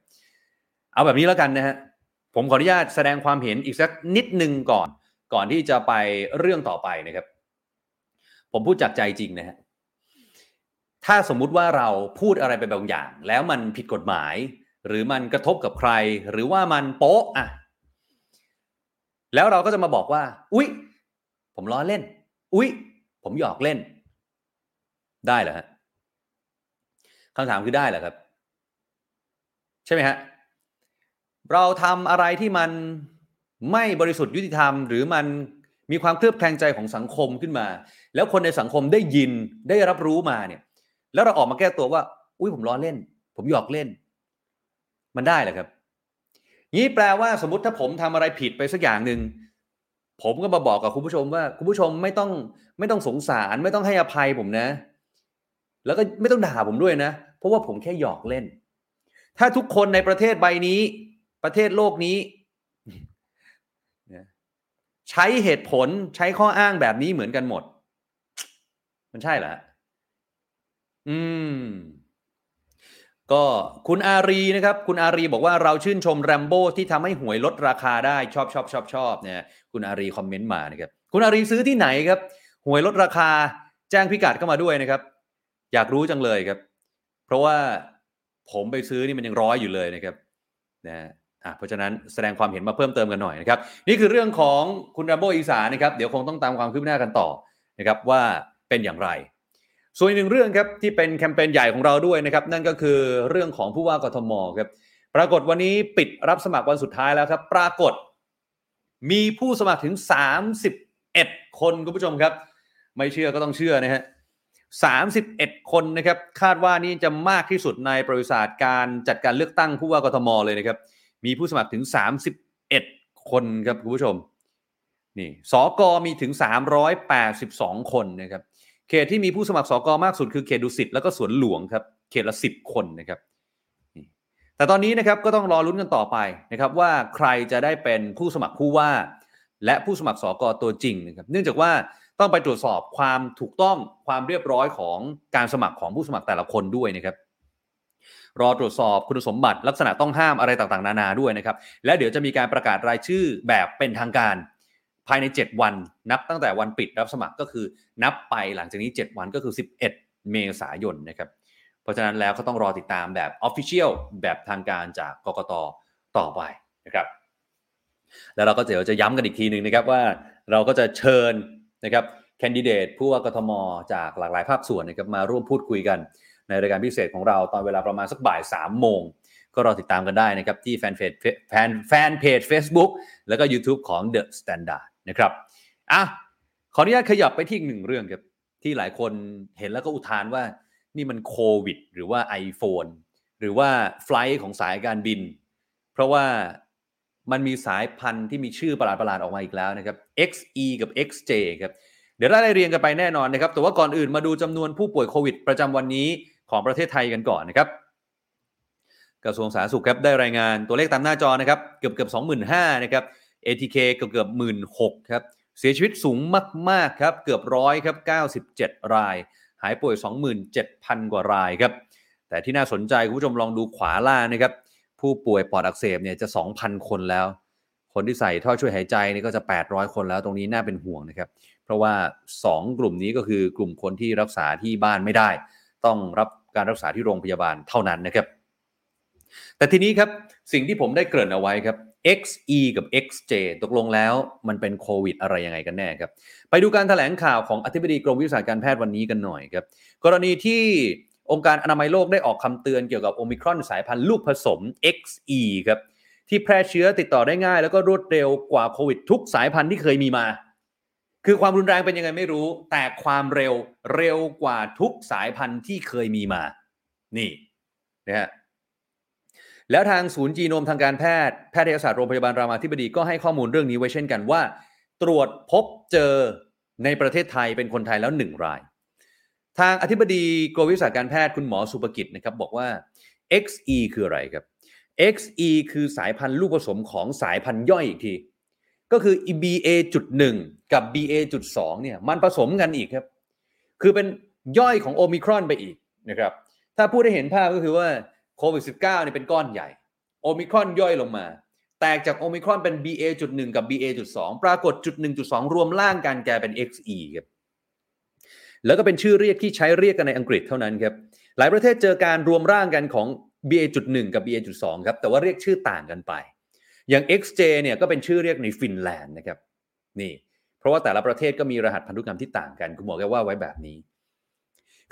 เอาแบบนี้แล้วกันนะฮะ ผมขออนุญาตแสดงความเห็นอีกสักนิดนึงก่อน ก่อนที่จะไปเรื่องต่อไปนะครับ ผมพูดจากใจจริงนะฮะถ้าสมมุติว่าเราพูดอะไรไปบางอย่าง แล้วมันผิดกฎหมาย หรือมันกระทบกับใคร หรือว่ามันโป๊ะอะแล้วเราก็จะมาบอกว่า อุ๊ย ผมล้อเล่น อุ๊ย ผมหยอกเล่น ได้เหรอฮะคำถามคือได้เหรอครับ ใช่ไหมฮะ เราทำอะไรที่มันไม่บริสุทธิ์ยุติธรรม หรือมันมีความเคลือบแคลงใจของสังคมขึ้นมา แล้วคนในสังคมได้ยินได้รับรู้มาเนี่ย แล้วเราออกมาแก้ตัวว่า อุ้ยผมล้อเล่น ผมหยอกเล่น มันได้เหรอครับนี้แปลว่าสมมติถ้าผมทำอะไรผิดไปสักอย่างหนึ่งผมก็มาบอกกับคุณผู้ชมว่า คุณผู้ชมไม่ต้องไม่ต้องสงสาร ไม่ต้องให้อภัยผมนะ แล้วก็ไม่ต้องด่าผมด้วยนะ เพราะว่าผมแค่หยอกเล่น ถ้าทุกคนในประเทศใบนี้ ประเทศโลกนี้ใช้เหตุผลใช้ข้ออ้างแบบนี้เหมือนกันหมด มันใช่เหรออืม ก็คุณอารีนะครับ คุณอารีบอกว่าเราชื่นชมแรมโบ้ที่ทำให้หวยลดราคาได้ชอบชอบชอบชอบเนี่ย คุณอารีคอมเมนต์มานะครับ คุณอารีซื้อที่ไหนครับ หวยลดราคา แจ้งพิกัดเข้ามาด้วยนะครับ อยากรู้จังเลยครับ เพราะว่าผมไปซื้อนี่มันยังร้อยอยู่เลยนะครับ นะอะ เพราะฉะนั้นแสดงความเห็นมาเพิ่มเติมกันหน่อยนะครับ นี่คือเรื่องของคุณแรมโบ้อีสานนะครับ เดี๋ยวคงต้องตามความคืบหน้ากันต่อนะครับว่าเป็นอย่างไร ส่วนอีกหนึ่งเรื่องครับที่เป็นแคมเปญใหญ่ของเราด้วยนะครับ นั่นก็คือเรื่องของผู้ว่ากทมครับ ปรากฏวันนี้ปิดรับสมัครวันสุดท้ายแล้วครับ ปรากฏ มีผู้สมัครถึง 31 คนคุณผู้ชมครับ ไม่เชื่อก็ต้องเชื่อนะฮะ31 คนนะครับ คาดว่านี่จะมากที่สุดในประวัติศาสตร์การจัดการเลือกตั้งผู้ว่ากทมเลยนะครับ มีผู้สมัครถึง 31 คนครับคุณผู้ชมนี่สกมีถึง 382 คนนะครับเขตที่มีผู้สมัครสกมากสุดคือเขตดุสิตแล้วก็สวนหลวงครับเขตละ 10 คนนะครับแต่ตอนนี้นะครับก็ต้องรอลุ้นกันต่อไปนะครับว่าใครจะได้เป็นผู้สมัครผู้ว่า และผู้สมัครสกตัวจริงนะครับเนื่องจากว่าต้องไปตรวจสอบความถูกต้องความเรียบร้อยของการสมัครของผู้สมัครแต่ละคนด้วยนะครับ รอตรวจสอบคุณสมบัติลักษณะต้องห้ามอะไรต่างๆ นานาด้วยนะครับ และเดี๋ยวจะมีการประกาศรายชื่อแบบเป็นทางการ ภายใน 7 วัน นับตั้งแต่วันปิดรับสมัครก็คือนับไปหลังจากนี้ 7 วันก็คือ 11 เมษายนนะครับ เพราะฉะนั้นแล้วก็ต้องรอติดตามแบบ Official แบบทางการจากกกตต่อไปนะครับแล้วเราก็เดี๋ยวจะย้ำกันอีกทีหนึ่งนะครับว่าเราก็จะเชิญนะครับแคนดิเดตผู้ว่ากทม จากหลากหลายภาคส่วนนะครับมาร่วมพูดคุยกัน ในรายการพิเศษของเราตอนเวลาประมาณสักบ่าย3ามโมง ก็รอติดตามกันได้นะครับ ที่แฟนเพจแฟนแฟนเพจ Facebook แล้วก็ YouTube ของ The Standard นะครับอะขออนุญาตขยับไปที่อีกหนึ่งเรื่องครับ ที่หลายคนเห็นแล้วก็อุทานว่านี่มันโควิด หรือว่า iPhone หรือว่าไฟล์ของสายการบิน เพราะว่ามันมีสายพันธุ์ที่มีชื่อประหลาดๆออกมาอีกแล้วนะครับ XE กับ XJ ครับ เดี๋ยวไล่เรียงกันไปแน่นอนนะครับ แต่ว่าก่อนอื่นมาดูจำนวนผู้ป่วยโควิด ประจำวันนี้ ของประเทศไทยกันก่อนนะครับกระทรวงสาธารณสุขครับได้รายงานตัวเลขตามหน้าจอนะครับเกือบเกือบสองหมื่นห้านะครับ ATK เกือบเกือบหมื่นหกครับเสียชีวิตสูงมากๆครับเกือบร้อยครับ97ราย หายป่วย 27,000 กว่ารายครับแต่ที่น่าสนใจคุณผู้ชมลองดูขวาล่างนะครับผู้ป่วยปอดอักเสบเนี่ยจะ 2,000 คนแล้ว คนที่ใส่ท่อช่วยหายใจนี่ก็จะ 800 คนแล้วตรงนี้น่าเป็นห่วงนะครับ เพราะว่า 2 กลุ่มนี้ก็คือกลุ่มคนที่รักษาที่บ้านไม่ได้ ต้องรับการรักษาที่โรงพยาบาลเท่านั้นนะครับ แต่ทีนี้ครับสิ่งที่ผมได้เกริ่นเอาไว้ครับ XE กับ XJ ตกลงแล้วมันเป็นโควิดอะไรยังไงกันแน่ครับ ไปดูการถแถลงข่าวของอธิบดีกรมวิทยาศาสตร์การแพทย์วันนี้กันหน่อยครับ กรณีที่องค์การอนามัยโลกได้ออกคำเตือนเกี่ยวกับโอมิครอนสายพันธุ์ลูกผสม XE ครับที่แพร่เชื้อติดต่อได้ง่าย แล้วก็รวดเร็วกว่าโควิดทุกสายพันธุ์ที่เคยมีมา คือความรุนแรงเป็นยังไงไม่รู้ แต่ความเร็วเร็วกว่าทุกสายพันธุ์ที่เคยมีมา นี่นะฮะแล้วทางศูนย์จีโนมทางการแพทย์แพทยศาสตร์โรงพยาบาลรามาธิบดีก็ให้ข้อมูลเรื่องนี้ไว้เช่นกันว่า ตรวจพบเจอในประเทศไทยเป็นคนไทยแล้วหนึ่งราย ทางอธิบดีกรมวิทยาศาสตร์การแพทย์คุณหมอสุภกิจนะครับบอกว่า XE คืออะไรครับ XE คือสายพันธุ์ลูกผสมของสายพันธุ์ย่อยอีกที ก็คือ BA.1 กับ BA.2 เนี่ยมันผสมกันอีกครับ คือเป็นย่อยของโอมิครอนไปอีกนะครับ ถ้าพูดให้เห็นภาพก็คือว่าโควิด -19 เนี่ยเป็นก้อนใหญ่ โอมิครอนย่อยลงมา แตกจากโอมิครอนเป็น BA.1 กับ BA.2 ปรากฏจุด1.2 รวมล่างกันแกเป็น XE ครับแล้วก็เป็นชื่อเรียกที่ใช้เรียกกันในอังกฤษเท่านั้นครับ หลายประเทศเจอการรวมร่างกันของ BA.1 กับ BA.2 ครับ แต่ว่าเรียกชื่อต่างกันไป อย่าง XJ เนี่ยก็เป็นชื่อเรียกในฟินแลนด์นะครับนี่ เพราะว่าแต่ละประเทศก็มีรหัสพันธุกรรมที่ต่างกัน คุณหมอแกว่าไว้แบบนี้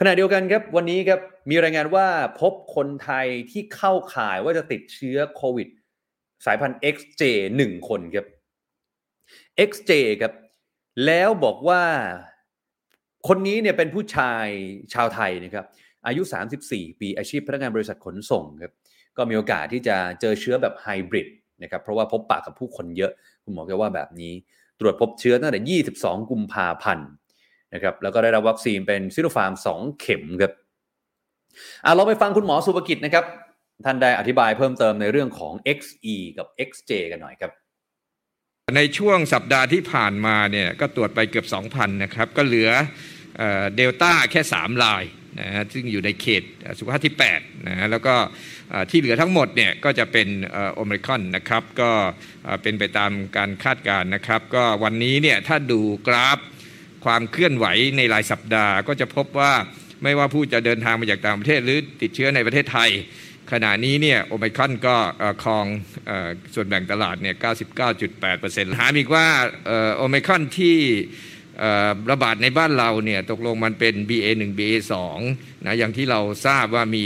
ขณะเดียวกันครับวันนี้ครับมีรายงานว่าพบคนไทยที่เข้าข่ายว่าจะติดเชื้อโควิด สายพันธุ์ XJ 1 คนครับ XJ ครับแล้วบอกว่าคนนี้เนี่ยเป็นผู้ชายชาวไทยนะครับอายุ 34 ปีอาชีพพนักงานบริษัทขนส่งครับก็มีโอกาสที่จะเจอเชื้อแบบไฮบริด นะครับเพราะว่าพบปะกับผู้คนเยอะ คุณหมอแกว่าแบบนี้ ตรวจพบเชื้อตั้งแต่ 22 กุมภาพันธ์นะครับแล้วก็ได้รับวัคซีนเป็นซิโนฟาร์ม 2 เข็มครับอะเราไปฟังคุณหมอสุภกิจนะครับ ท่านได้อธิบายเพิ่มเติมในเรื่องของ XE กับ XJ กันหน่อยครับ ในช่วงสัปดาห์ที่ผ่านมาเนี่ยก็ตรวจไปเกือบ 2,000 นะครับ ก็เหลือเดลต้าแค่3ราย นะฮะซึ่งอยู่ในเขตสุขภาพที่8นะฮะแล้วก็ที่เหลือทั้งหมดเนี่ยก็จะเป็นโอมริคอนนะครับ ก็เป็นไปตามการคาดการณ์นะครับ ก็วันนี้เนี่ยถ้าดูกราฟความเคลื่อนไหวในรายสัปดาห์ ก็จะพบว่าไม่ว่าผู้จะเดินทางมาจากต่างประเทศหรือติดเชื้อในประเทศไทย ขณะนี้เนี่ยโอมิคอนก็ครองส่วนแบ่งตลาดเนี่ย 99.8%หาอีกว่าโอมิคอนที่ ระบาดในบ้านเราเนี่ยตกลงมันเป็น BA1 BA2 นะอย่างที่เราทราบว่ามี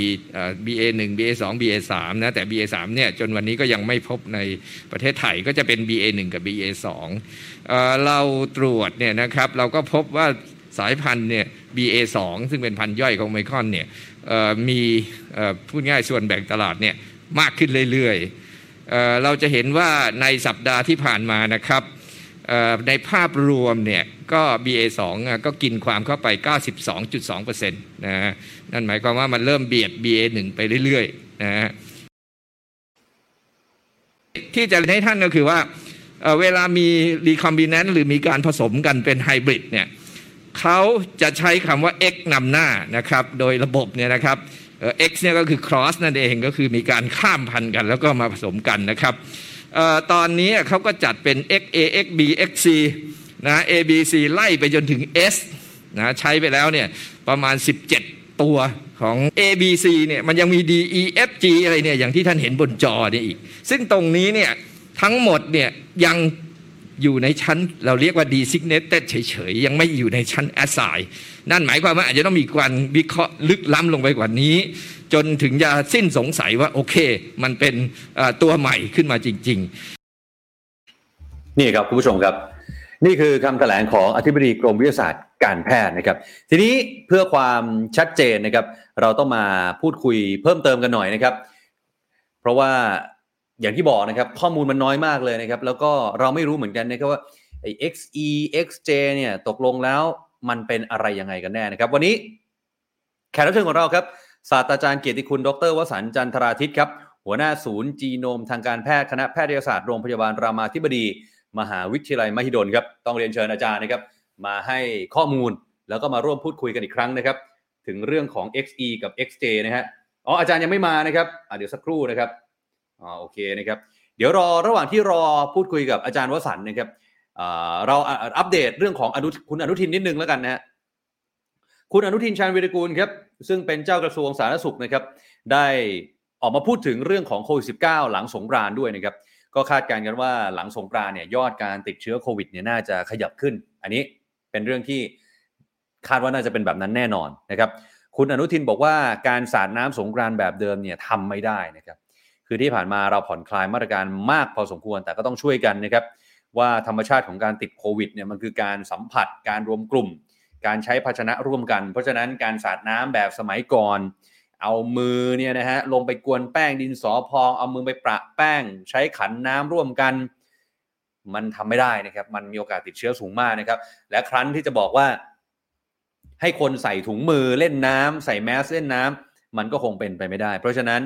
BA1 BA2 BA3 นะแต่ BA3 เนี่ยจนวันนี้ก็ยังไม่พบในประเทศไทยก็จะเป็น BA1 กับ BA2 เราตรวจเนี่ยนะครับเราก็พบว่าสายพันธุ์เนี่ย BA2 ซึ่งเป็นพันธุ์ย่อยของโอมิครอนเนี่ยมีพูดง่ายส่วนแบ่งตลาดเนี่ยมากขึ้นเรื่อยๆเราจะเห็นว่าในสัปดาห์ที่ผ่านมานะครับ ในภาพรวมเนี่ยก็ BA2 ก็กินความเข้าไป 92.2%นะนั่นหมายความว่ามันเริ่มเบียด BA1 ไปเรื่อยๆนะที่จะให้ท่านก็คือว่าเวลามีรีคอมบิแนนต์หรือมีการผสมกันเป็นไฮบริดเนี่ยเขาจะใช้คำว่า X นำหน้านะครับ โดยระบบเนี่ยนะครับ X เนี่ยก็คือ cross นั่นเองก็คือมีการข้ามพันธุ์กันแล้วก็มาผสมกันนะครับ ตอนนี้เขาก็จัดเป็น XA XB XC นะ A B C ไล่ไปจนถึง S นะใช้ไปแล้วเนี่ยประมาณ 17 ตัวของ A B C เนี่ยมันยังมี D E F G อะไรเนี่ยอย่างที่ท่านเห็นบนจอเนี่ยอีก ซึ่งตรงนี้เนี่ยทั้งหมดเนี่ยยัง อยู่ในชั้นเราเรียกว่า designated เฉยๆ ยังไม่อยู่ในชั้น assign นั่นหมายความว่าอาจจะต้องมีการวิเคราะห์ลึกล้ำลงไปกว่านี้ จนถึงจะสิ้นสงสัยว่าโอเค มันเป็นตัวใหม่ขึ้นมาจริง ๆ นี่ครับคุณผู้ชมครับ นี่คือคำแถลงของอธิบดีกรมวิทยาศาสตร์การแพทย์นะครับ ทีนี้เพื่อความชัดเจนนะครับ เราต้องมาพูดคุยเพิ่มเติมกันหน่อยนะครับ เพราะว่า อย่างที่บอกนะครับ ข้อมูลมันน้อยมากเลยนะครับ แล้วก็เราไม่รู้เหมือนกันนะครับว่าไอ้ XE XJ เนี่ยตกลงแล้วมันเป็นอะไรยังไงกันแน่นะครับ วันนี้แขกรับเชิญของเราครับศาสตราจารย์เกียรติคุณดรวสันต์จันทราทิตครับ หัวหน้าศูนย์จีโนมทางการแพทย์คณะแพทยศาสตร์โรงพยาบาลรามาธิบดี มหาวิทยาลัยมหิดลครับต้องเรียนเชิญอาจารย์นะครับ มาให้ข้อมูลแล้วก็มาร่วมพูดคุยกันอีกครั้งนะครับ ถึงเรื่องของ XE กับ XJ นะฮะอ๋ออาจารย์ยังไม่มานะครับอะเดี๋ยวสักครู่นะครับ อ๋อโอเคนะครับเดี๋ยวรอระหว่างที่รอพูดคุยกับอาจารย์วสันนะครับเราอัปเดตเรื่องของอนุคุณอนุทินนิดนึงแล้วกันนะฮะคุณอนุทินชาญวิรกูลครับซึ่งเป็นเจ้ากระทรวงสาธารณสุขนะครับได้ออกมาพูดถึงเรื่องของโควิด -19 หลังสงกรานด้วยนะครับก็คาดการณ์กันว่าหลังสงกรานเนี่ยยอดการติดเชื้อโควิดเนี่ยน่าจะขยับขึ้น อันนี้เป็นเรื่องที่คาดว่าน่าจะเป็นแบบนั้นแน่นอนนะครับคุณอนุทินบอกว่าการสาดน้ำสงกรานแบบเดิมเนี่ยทำไม่ได้นะครับ คือที่ผ่านมาเราผ่อนคลายมาตรการมากพอสมควรแต่ก็ต้องช่วยกันนะครับ ว่าธรรมชาติของการติดโควิดเนี่ยมันคือการสัมผัสการรวมกลุ่ม การใช้ภาชนะร่วมกัน เพราะฉะนั้นการสาดน้ำแบบสมัยก่อน เอามือเนี่ยนะฮะลงไปกวนแป้งดินสอพอง เอามือไปประแป้ง ใช้ขันน้ำร่วมกัน มันทำไม่ได้นะครับ มันมีโอกาสติดเชื้อสูงมากนะครับ และครั้นที่จะบอกว่า ให้คนใส่ถุงมือเล่นน้ำใส่แมสเล่นน้ำมันก็คงเป็นไปไม่ได้ เพราะฉะนั้น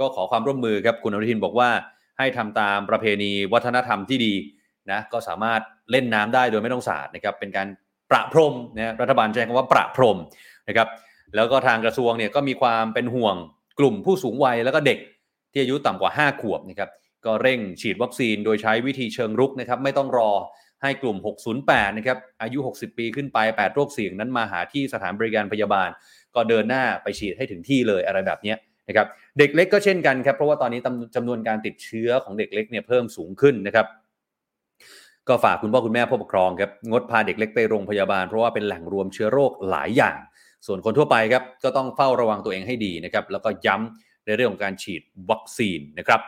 ก็ขอความร่วมมือครับคุณอนุทินบอกว่าให้ทำตามประเพณีวัฒนธรรมที่ดีนะก็สามารถเล่นน้ำได้โดยไม่ต้องสาดนะครับเป็นการประพรมนะรัฐบาลใช้คำว่าประพรมนะครับแล้วก็ทางกระทรวงเนี่ยก็มีความเป็นห่วงกลุ่มผู้สูงวัยแล้วก็เด็กที่อายุต่ำกว่า 5 ขวบนะครับก็เร่งฉีดวัคซีนโดยใช้วิธีเชิงรุกนะครับไม่ต้องรอให้กลุ่ม 608 นะครับอายุ 60 ปีขึ้นไป 8 โรคเสี่ยงนั้นมาหาที่สถานบริการพยาบาล ก็เดินหน้าไปฉีดให้ถึงที่เลยอะไรแบบนี้ นะครับเด็กเล็กก็เช่นกันครับเพราะว่าตอนนี้จำนวนการติดเชื้อของเด็กเล็กเนี่ยเพิ่มสูงขึ้นนะครับก็ฝากคุณพ่อคุณแม่ผู้ปกครองครับงดพาเด็กเล็กไปโรงพยาบาลเพราะว่าเป็นแหล่งรวมเชื้อโรคหลายอย่าง ส่วนคนทั่วไปครับก็ต้องเฝ้าระวังตัวเองให้ดีนะครับแล้วก็ย้ำในเรื่องของการฉีดวัคซีนนะครับ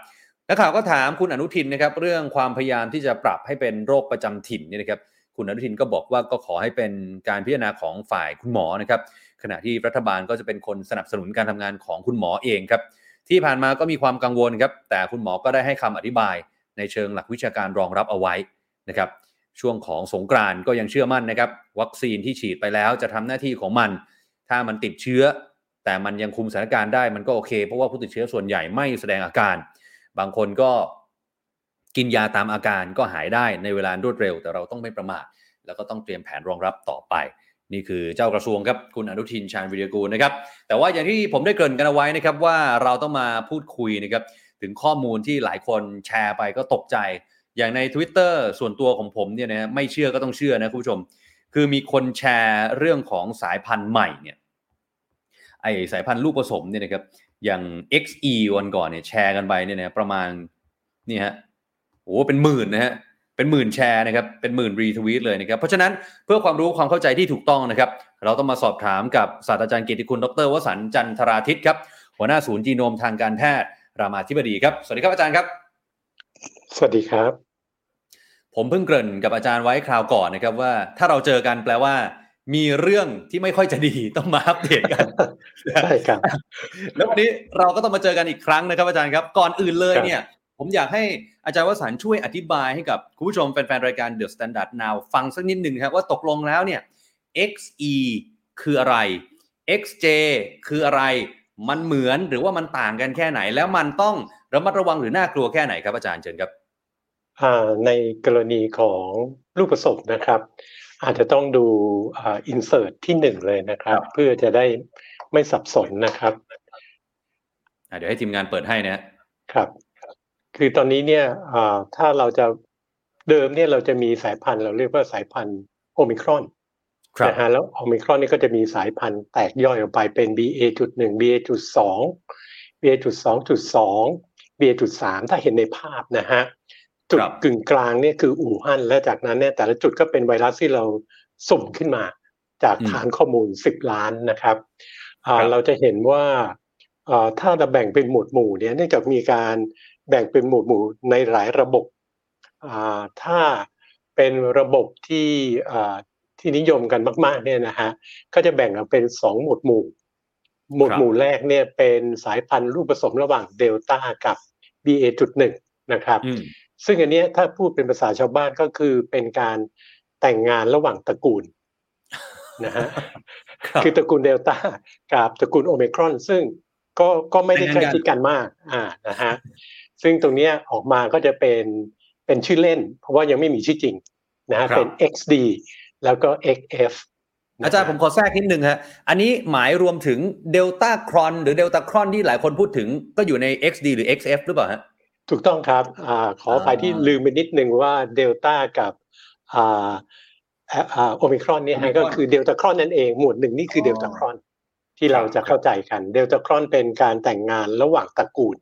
นักข่าวก็ถามคุณอนุทินนะครับเรื่องความพยายามที่จะปรับให้เป็นโรคประจำถิ่นนี่นะครับคุณอนุทินก็บอกว่าก็ขอให้เป็นการพิจารณาของฝ่ายคุณหมอนะครับ ขณะที่รัฐบาลก็จะเป็นคนสนับสนุนการทำงานของคุณหมอเองครับ ที่ผ่านมาก็มีความกังวลครับ แต่คุณหมอก็ได้ให้คำอธิบาย ในเชิงหลักวิชาการรองรับเอาไว้นะครับ ช่วงของสงกรานก็ยังเชื่อมั่นนะครับ วัคซีนที่ฉีดไปแล้วจะทำหน้าที่ของมัน ถ้ามันติดเชื้อ แต่มันยังคุมสถานการณ์ได้มันก็โอเค เพราะว่าผู้ติดเชื้อส่วนใหญ่ไม่แสดงอาการ บางคนก็กินยาตามอาการก็หายได้ในเวลารวดเร็ว แต่เราต้องไม่ประมาทแล้วก็ต้องเตรียมแผนรองรับต่อไป นี่คือเจ้ากระทรวงครับคุณอนุทินชาญวิริยกูลนะครับแต่ว่าอย่างที่ผมได้เกริ่นกันเอาไว้นะครับว่าเราต้องมาพูดคุยนะครับถึงข้อมูลที่หลายคนแชร์ไปก็ตกใจ อย่างใน Twitter ส่วนตัวของผมเนี่ยนะไม่เชื่อก็ต้องเชื่อนะคุณผู้ชม คือมีคนแชร์เรื่องของสายพันธุ์ใหม่เนี่ยไอสายพันธุ์ลูกผสมเนี่ยนะครับอย่าง XE วันก่อนเนี่ยแชร์กันไปเนี่ยนะประมาณนี่ฮะโอ้เป็นหมื่นนะฮะ เป็นหมื่นแชร์นะครับเป็นหมื่นรีทวีตเลยนะครับเพราะฉะนั้นเพื่อความรู้ความเข้าใจที่ถูกต้องนะครับเราต้องมาสอบถามกับศาสตราจารย์เกียรติคุณดรวสันต์จันทราทิตครับหัวหน้าศูนย์จีโนมทางการแพทย์รามาธิบดีครับ สวัสดีครับอาจารย์ครับ สวัสดีครับ ผมเพิ่งเกริ่นกับอาจารย์ไว้คราวก่อนนะครับว่า ถ้าเราเจอกันแปลว่า มีเรื่องที่ไม่ค่อยจะดีต้องมาอัปเดตกันใช่ครับแล้ววันนี้เราก็ต้องมาเจอกันอีกครั้งนะครับ อาจารย์ครับ ก่อนอื่นเลยเนี่ย ผมอยากให้อาจารย์วสันต์ช่วยอธิบายให้กับคุณผู้ชมแฟนๆ รายการ The Standard Now ฟังสักนิดหนึ่งครับว่าตกลงแล้วเนี่ย XE คืออะไร XJ คืออะไร มันเหมือนหรือว่ามันต่างกันแค่ไหน แล้วมันต้องระมัดระวังหรือน่ากลัวแค่ไหนครับอาจารย์เชิญครับอ่าในกรณีของลูกผสมนะครับ อาจจะต้องดูอ่าอินเสิร์ตที่หนึ่งเลยนะครับ เพื่อจะได้ไม่สับสนนะครับอะเดี๋ยวให้ทีมงานเปิดให้นะฮะครับ คือตอนนี้เนี่ยอ่าถ้าเราจะเดิมเนี่ยเราจะมีสายพันธุ์เราเรียกว่าสายพันธุ์โอมิครอนครับนะฮะแล้วโอมิครอนนี่ก็จะมีสายพันธุ์แตกย่อยออกไปเป็น BA จุดหนึ่ง BA จุดสอง BA จุดสองจุดสอง BA จุดสามถ้าเห็นในภาพนะฮะจุดครับกึ่งกลางเนี่ยคืออู่ฮั่นและจากนั้นเนี่ยแต่ละจุดก็เป็นไวรัสที่เราสุ่มขึ้นมา จากอืมฐานข้อมูล 10 ล้านนะครับอ่าครับเราจะเห็นว่าอ่าถ้าเราแบ่งเป็นหมวดหมู่เนี่ยเนื่องจากมีการ แบ่งเป็นหมวดหมู่ในหลายระบบอ่าถ้าเป็นระบบที่อ่าที่นิยมกันมากๆเนี่ยนะฮะก็จะแบ่งออกเป็นสองหมวดหมู่ หมวดครับหมู่แรกเนี่ยเป็นสายพันธุ์รูปผสมระหว่างเดลต้ากับ BA จุดหนึ่งนะครับอืมซึ่งอันเนี้ยถ้าพูดเป็นภาษาชาวบ้านก็คือเป็นการแต่งงานระหว่างตระกูลนะฮะครับคือตระกูลเดลต้ากับตระกูลโอเมครอน ซึ่งก็ก็ไม่ได้ใกล้ชิดกันมากอ่านะฮะ ซึ่งตรงเนี้ยออกมาก็จะเป็นเป็นชื่อเล่น เพราะว่ายังไม่มีชื่อจริงนะฮะครับเป็น XD แล้วก็ XF นะฮะอาจารย์ผมขอแทรกนิดนึงฮะอันนี้หมายรวมถึงเดลต้าครอนหรือเดลต้าครอนที่หลายคนพูดถึงก็อยู่ใน XD หรือ XF หรือเปล่าฮะถูกต้องครับอ่าขออภัยที่อ่าลืมไปนิดนึงว่าเดลต้ากับอ่าอ่าอ่าโอมิครอนเนี่ยฮะ Omicron ก็คือเดลต้าครอนนั่นเองหมวดหนึ่งนี่คือออเดลต้าครอนที่เราจะเข้าใจกันเดลต้าครอนเป็นการแต่งงานระหว่างตระกูล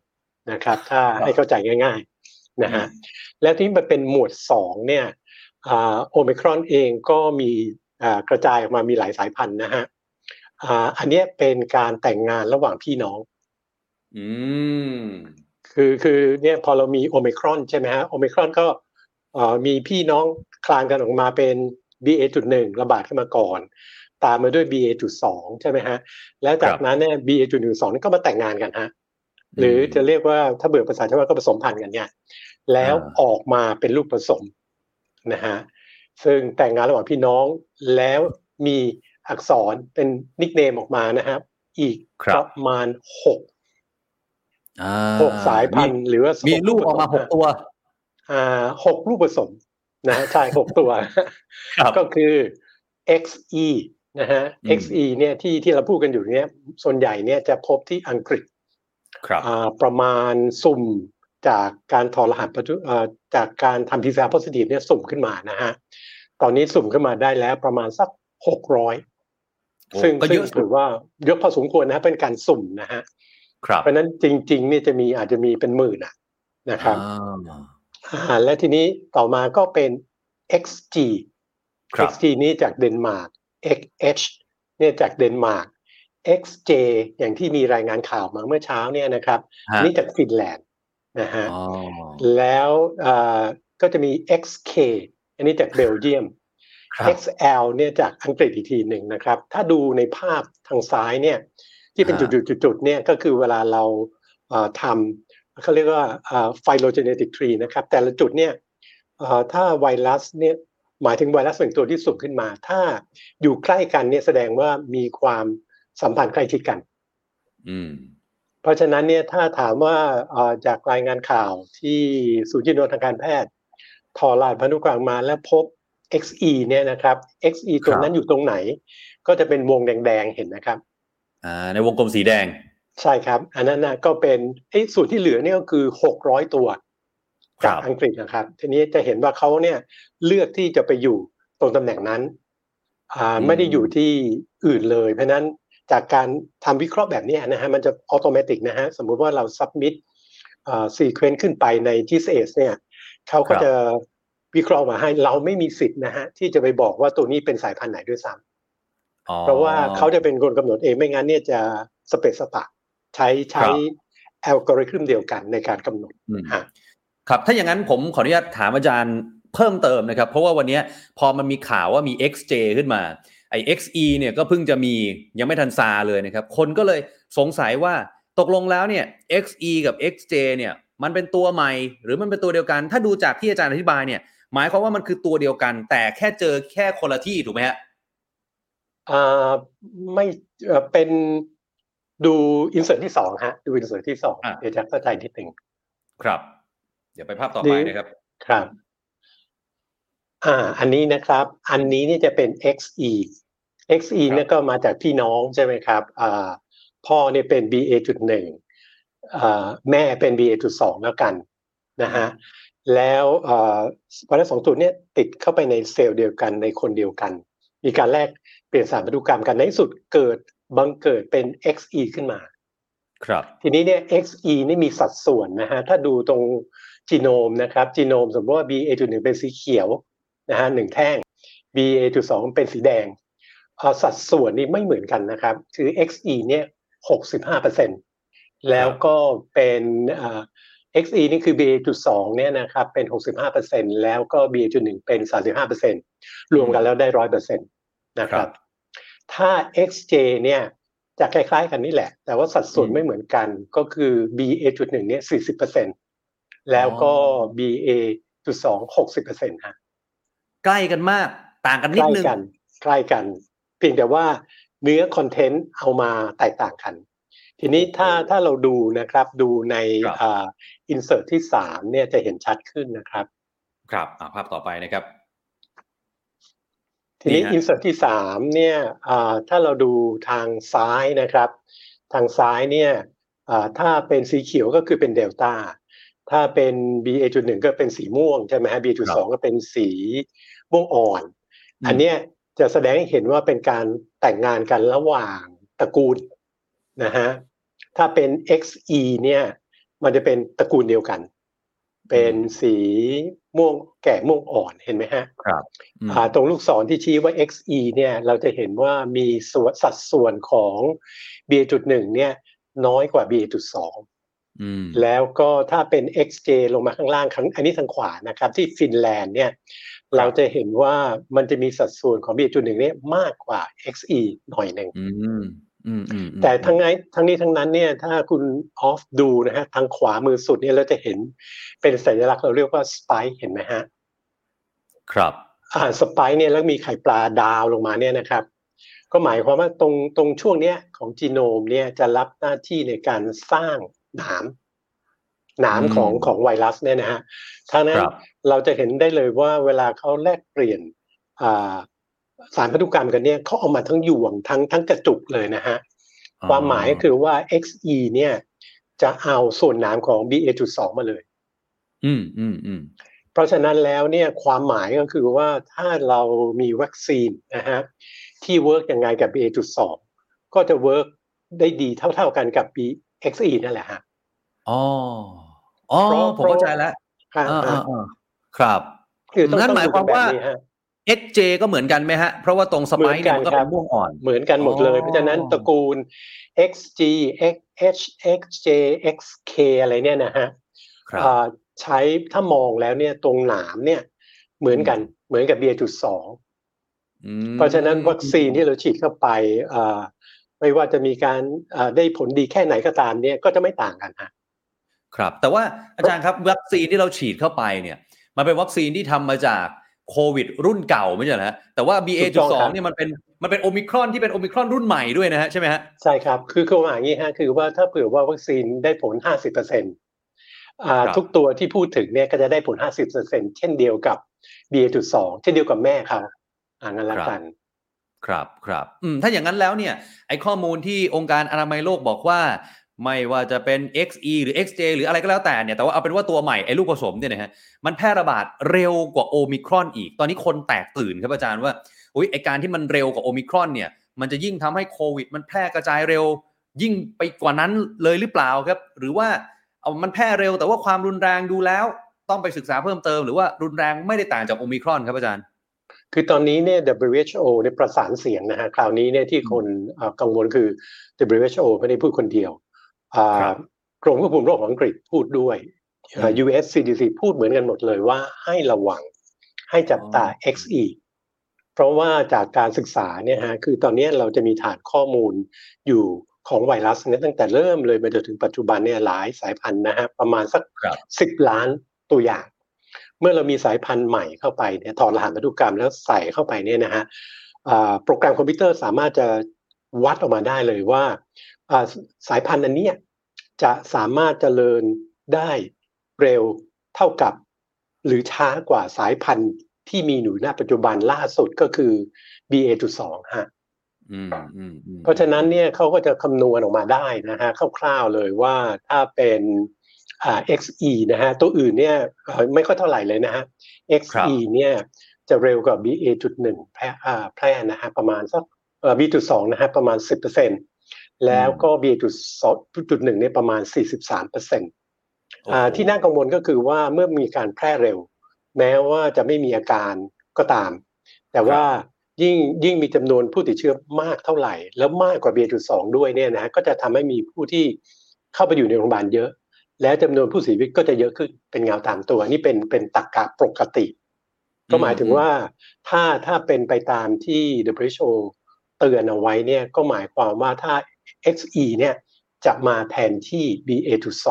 นะครับ ถ้าให้เข้าใจง่ายๆนะฮะแล้วที่มันเป็นหมวดสองเนี่ยโอมิครอนเองก็มีอ่ากระจายออกมามีหลายสายพันธุ์นะฮะอ่าอันเนี้ยเป็นการแต่งงานระหว่างพี่น้อง อืมคือคือเนี่ยพอเรามีโอมิครอนใช่ไหมฮะโอมิครอนก็เอ่อมีพี่น้องคลานกันออกมาเป็น BA.1 ระบาดขึ้นมาก่อน ตามมาด้วย BA.2 ใช่ไหมฮะ แล้วจากนั้นเนี่ย BA.12 นี่ก็มาแต่งงานกันฮะ หรือจะเรียกว่าถ้าเบื่อภาษาชาวบ้านก็ผสมพันธุ์กันเนี่ยแล้วออกมาเป็นลูกผสมนะฮะซึ่งแต่งงานระหว่างพี่น้องแล้วมีอักษรเป็นนิกเนมออกมานะครับ อีกครัปบระมาณหกอ่าหกสายพันธุ์หรือว่ามีมีลูกออกมาหกตัวอ่าหกลูกผสมนะฮะใช่หกตัวครับก็คือ XE นะฮะอืม XE เนี่ยที่ที่เราพูดกันอยู่เนี่ยส่วนใหญ่เนี่ยจะพบที่อังกฤษ ครับอ่าประมาณสุ่มจากการถอดรหัสพันธุอ่าจากการทำ PCR positive เนี่ยสุ่มขึ้นมานะฮะตอนนี้สุ่มขึ้นมาได้แล้วประมาณสักหกร้อยโอ้ซึ่งก็เยซึ่งอะสุดถือว่าเยอะพอสมควรนะฮะเป็นการสุ่มนะฮะครับเพราะฉะนั้นจริงๆเนี่ยจะมีอาจจะมีเป็นหมื่นอะนะครับอ่าอ่าและทีนี้ต่อมาก็เป็น XG ครับ XG นี่จากเดนมาร์ก XH เนี่ยจากเดนมาร์ก XJ อย่างที่มีรายงานข่าวมาเมื่อเช้าเนี่ยนะครับฮะนี่จากฟินแลนด์นะฮะอ๋อแล้วอ่าก็จะมี XK อันนี้จากเบลเยียมครับ XL เนี่ยจากอังกฤษอีกทีหนึ่งนะครับ ถ้าดูในภาพทางซ้ายเนี่ยที่เป็นฮะจุดๆๆๆเนี่ยก็คือเวลาเราเอ่อทำเขาเรียกว่าไฟโลเจเนติกทรีนะครับ แต่ละจุดเนี่ยเอ่อถ้าไวรัสเนี่ยหมายถึงไวรัสหนึ่งตัวที่สุ่มขึ้นมา ถ้าอยู่ใกล้กันเนี่ยแสดงว่ามีความ สัมพันธ์ใกล้ชิดกัน อืม เพราะฉะนั้นเนี่ยถ้าถามว่าเอ่อจากรายงานข่าวที่ศูนย์จินวนทางการแพทย์ถอดรหัสพันธุกรรมมาและพบ XE เนี่ยนะครับ XE ตัวนั้นอยู่ตรงไหน ก็จะเป็นวงแดงๆเห็นนะครับอ่าในวงกลมสีแดง ใช่ครับ อันนั้นนะก็เป็นไอ้ส่วนที่เหลือเนี่ยก็คือ600ตัวครัจากบอังกฤษนะครับ ทีนี้จะเห็นว่าเขาเนี่ยเลือกที่จะไปอยู่ตรงตำแหน่งนั้น อ่าไม่ได้อยู่ที่อื่นเลย เพราะฉะนั้น จากการทำวิเคราะห์แบบเนี้ยนะฮะมันจะอัตโนมัตินะฮะสมมุติว่าเรา submit อ่า sequence ขึ้นไปใน TSS เนี่ยเขาก็ครับจะวิเคราะห์มาให้เราไม่มีสิทธิ์นะฮะที่จะไปบอกว่าตัวนี้เป็นสายพันธุ์ไหนด้วยซ้ำอ๋อเพราะว่าเขาจะเป็นคนกำหนดเองไม่งั้นเนี่ยจะสเปซสปะใช้ใช้ครับอัลกอริทึมเดียวกันในการกำหนดอืมฮะครับถ้าอย่างนั้นผมขออนุญาตถามอาจารย์เพิ่มเติมนะครับ เพราะว่าวันเนี้ยพอมันมีข่าวว่ามี XJ ขึ้นมา ไอ้ XE เนี่ยก็เพิ่งจะมียังไม่ทันซาเลยนะครับ คนก็เลยสงสัยว่าตกลงแล้วเนี่ย XE กับ XJ เนี่ยมันเป็นตัวใหม่ หรือมันเป็นตัวเดียวกัน ถ้าดูจากที่อาจารย์อธิบายเนี่ย หมายความว่ามันคือตัวเดียวกัน แต่แค่เจอแค่คนละที่ถูกไหมฮะอ่าไม่เอ่อเป็นดูอินเสิร์ตที่สองฮะ ดูอินเสิร์ตที่สองอะเดี๋ยวจะเข้าใจนิดหนึ่งครับ เดี๋ยวไปภาพต่อดีไปนะครับ ครับ อ่า อันนี้นะครับ อันนี้เนี่ยจะเป็น XE XE ครับเนี่ยก็มาจากพี่น้องใช่ไหมครับอ่าพ่อเนี่ยเป็น BA.1 อ่าแม่เป็น BA.2 แล้วกันนะฮะแล้วอ่าไวรัสสองตัวเนี่ยติดเข้าไปในเซลล์เดียวกันในคนเดียวกัน มีการแลกเปลี่ยนสารพันธุกรรมกันในที่สุดเกิดบังเกิดเป็น XE ขึ้นมา ครับ ทีนี้เนี่ย XE นี่มีสัดส่วนนะฮะถ้าดูตรงจีโนมนะครับจีโนมสมมติว่า BA.1 เป็นสีเขียว นะฮะหนึ่งแท่ง BA.2 เป็นสีแดงเอ่อสัดส่วนนี้ไม่เหมือนกันนะครับ คือ XE เนี่ย65%แล้วก็เป็นเอ่อ XE นี่คือ BA.2 เนี่ยนะครับเป็น65%แล้วก็ BA.1 เป็น35%รวมกันแล้วได้100%นะคครัรับบถ้า XJ เนี่ยจะคล้ายๆกันนี่แหละ แต่ว่าสัดส่วนอืมไม่เหมือนกันก็คือ BA.1 เนี่ย40%แล้วก็ BA จุดสองหกสิบเปอร์เซ็นต์ฮะ ใกล้กันมาก ต่างกันใกนิดล้นึงกันใกล้กัน เพียงแต่ว่าเนื้อคอนเทนต์เอามาแตกต่างกัน ทีนี้ถ้าถ้าเราดูนะครับดูในครับอ่าอินเสิร์ตที่สามเนี่ยจะเห็นชัดขึ้นนะครับ ครับอะภาพต่อไปนะครับ ทีนี้นี่ฮะอินเสิร์ตที่สามเนี่ยอ่าถ้าเราดูทางซ้ายนะครับ ทางซ้ายเนี่ยอ่าถ้าเป็นสีเขียวก็คือเป็นเดลต้าถ้าเป็น BA.1 ก็เป็นสีม่วงใช่ไหมฮะ BA.2 ก็เป็นสี ม่วงอ่อนอืมอันเนี้ยจะแสดงให้เห็นว่าเป็นการแต่งงานกันระหว่างตระกูลนะฮะถ้าเป็น XE เนี่ย มันจะเป็นตระกูลเดียวกัน เป็นสีม่วงแก่ม่วงอ่อนเห็นไหมฮะครับอืมอ่าตรงลูกศรที่ชี้ว่า XE เนี่ย เราจะเห็นว่ามีส่วนสัดส่วนของ BA.1 เนี่ย น้อยกว่า BA.2 อืมแล้วก็ถ้าเป็น XJ ลงมาข้างล่างข้างอันนี้ทางขวานะครับ ที่ฟินแลนด์เนี่ย เราจะเห็นว่ามันจะมีสัดส่วนของ BA.1 เนี่ยมากกว่า XE หน่อยหนึ่งอืมอืมอืมอืมแต่ทั้งไงทั้งนี้ทั้งนั้นเนี่ยถ้าคุณออฟดูนะฮะทางขวามือสุดเนี่ยเราจะเห็นเป็นสัญลักษณ์เราเรียกว่าสไปเห็นไหมฮะ ครับ อ่าสไปค์เนี่ยแล้วมีไข่ปลาดาวลงมาเนี่ยนะครับ ก็หมายความว่าตรงตรงช่วงเนี้ยของจีโนมเนี่ยจะรับหน้าที่ในการสร้างหนาม หนามอืมของของไวรัสเนี่ยนะฮะทั้งนั้นครับเราจะเห็นได้เลยว่าเวลาเขาแลกเปลี่ยนอ่าสารพันธุกรรมกันเนี่ยเขาเอามาทั้งยวงทั้งทั้งกระจุกเลยนะฮะความหมายก็คือว่า XE เนี่ย จะเอาส่วนหนามของ BA.2 มาเลย อืมอืมอืมเพราะฉะนั้นแล้วเนี่ยความหมายก็คือว่าถ้าเรามีวัคซีนนะฮะที่เวิร์กยังไงกับ BA.2 ก็จะเวิร์กได้ดีเท่าๆกันกับ BXE นั่นแหละฮะอ๋อ อ๋อเพราะผมเข้าใจแล้วอ่าอ่าอ่าอ่าอ่าครับ คือต้องนั่นต้องหมายดูความแบบว่านี้ฮะ XJ ก็เหมือนกันไหมฮะ เพราะว่าตรงสไปค์เนี่ยมันก็เหมือนกันครัเป็บนม่วงอ่อน เหมือนกันหมดเลยอ๋อเพราะฉะนั้นตระกูล XG XH XJ XK อะไรเนี่ยนะฮะครับอ่าใช้ถ้ามองแล้วเนี่ยตรงหนามเนี่ย เหมือนกันเหมือนกับ BA.2 อืมเพราะฉะนั้นวัคซีนที่เราฉีดเข้าไปอ่าไม่ว่าจะมีการอ่าได้ผลดีแค่ไหนก็ตามเนี่ยก็จะไม่ต่างกันฮะ ครับ แต่ว่าอาจารย์ครับวัคซีนที่เราฉีดเข้าไปเนี่ย มันเป็นวัคซีนที่ทำมาจากโควิด รุ่นเก่าไม่ใช่เหรอฮะแต่ว่าถูกต้องครั BA.2 บเนี่ยมันเป็นมันเป็นโอมิครอนที่เป็นโอมิครอนรุ่นใหม่ด้วยนะฮะใช่ไหมฮะใช่ครับ คือคือว่าอย่างนี้ฮะคือว่าถ้าเผื่อว่าวัคซีนได้ผล 50เปอร์เซ็นต์อ่าครับทุกตัวที่พูดถึงเนี่ยก็จะได้ผล 50เปอร์เซ็นต์เช่นเดียวกับ BA.2 เช่นเดียวกับแม่เขาอ่างั้นละกันครับครับอืมถ้าอย่างนั้นแล้วเนี่ยไอข้อมูลที่องค์การอนามัยโลกบอกว่า ไม่ว่าจะเป็น XE หรือ XJ หรืออะไรก็แล้วแต่เนี่ยแต่ว่าเอาเป็นว่าตัวใหม่ไอ้ลูกผสมเนี่ยนะฮะมันแพร่ระบาดเร็วกว่าโอมิครอนอีก ตอนนี้คนแตกตื่นครับอาจารย์ว่าอุ้ยไอการที่มันเร็วกว่าโอมิครอนเนี่ยมันจะยิ่งทำให้โควิด มันแพร่กระจายเร็ว ยิ่งไปกว่านั้นเลยหรือเปล่าครับ หรือว่าเอามันแพร่เร็วแต่ว่าความรุนแรงดูแล้ว ต้องไปศึกษาเพิ่มเติม หรือว่ารุนแรงไม่ได้ต่างจากโอมิครอนครับอาจารย์คือตอนนี้เนี่ย WHO เนี่ยประสานเสียงนะฮะคราวนี้เนี่ยที่คนกังวลคือ WHO ไม่ได้พูดคนเดียวอ่าครับ กรมควบคุมโรคของอังกฤษพูดด้วยอ่าอืม US CDC พูดเหมือนกันหมดเลยว่าให้ระวังให้จับตาอ๋อ XE เพราะว่าจากการศึกษาเนี่ยฮะคือตอนนี้เราจะมีฐานข้อมูลอยู่ของไวรัสเนี่ยตั้งแต่เริ่มเลยมาจนถึงปัจจุบันเนี่ยหลายสายพันธุ์นะฮะประมาณสักครับสิบล้านตัวอย่าง เมื่อเรามีสายพันธุ์ใหม่เข้าไปเนี่ยถอดรหัสพันธุกรรมแล้วใส่เข้าไปเนี่ยนะฮะอ่าโปรแกรมคอมพิวเตอร์สามารถจะ วัดออกมาได้เลยว่าอ่าสายพันธุ์อันเนี้ยจะสามารถเจริญได้เร็วเท่ากับ หรือช้ากว่าสายพันธุ์ที่มีอยู่ณปัจจุบันล่าสุดก็คือ BA.2 ฮะอืมอืมอืมเพราะฉะนั้นเนี่ยเขาก็จะคำนวณออกมาได้นะฮะคร่าวๆเลยว่าถ้าเป็นอ่า XE นะฮะตัวอื่นเนี่ยเอ่อไม่ค่อยเท่าไหร่เลยนะฮะ XE เนี่ยจะเร็วกว่า BA.1 แพร่อ่าแพร่นะฮะประมาณสักเอ่อ B.2 นะฮะประมาณ 10%แล้วก็ BA.2.1 เนี่ยประมาณ 43%อ่าที่น่ากังวลก็คือว่าเมื่อมีการแพร่เร็ว แม้ว่าจะไม่มีอาการก็ตาม แต่ว่ายิ่งยิ่งมีจำนวนผู้ติดเชื้อมากเท่าไหร่ แล้วมากกว่า BA.2 ด้วยเนี่ยนะก็จะทำให้มีผู้ที่เข้าไปอยู่ในโรงพยาบาลเยอะ แล้วจำนวนผู้เสียชีวิตก็จะเยอะขึ้นเป็นเงาตามตัว นี่เป็นเป็นตรรกะปกติ ก็หมายถึงว่าถ้าถ้าเป็นไปตามที่ WHO เตือนเอาไว้เนี่ยก็หมายความว่าถ้า XE เนี่ยจะมาแทนที่ BA.2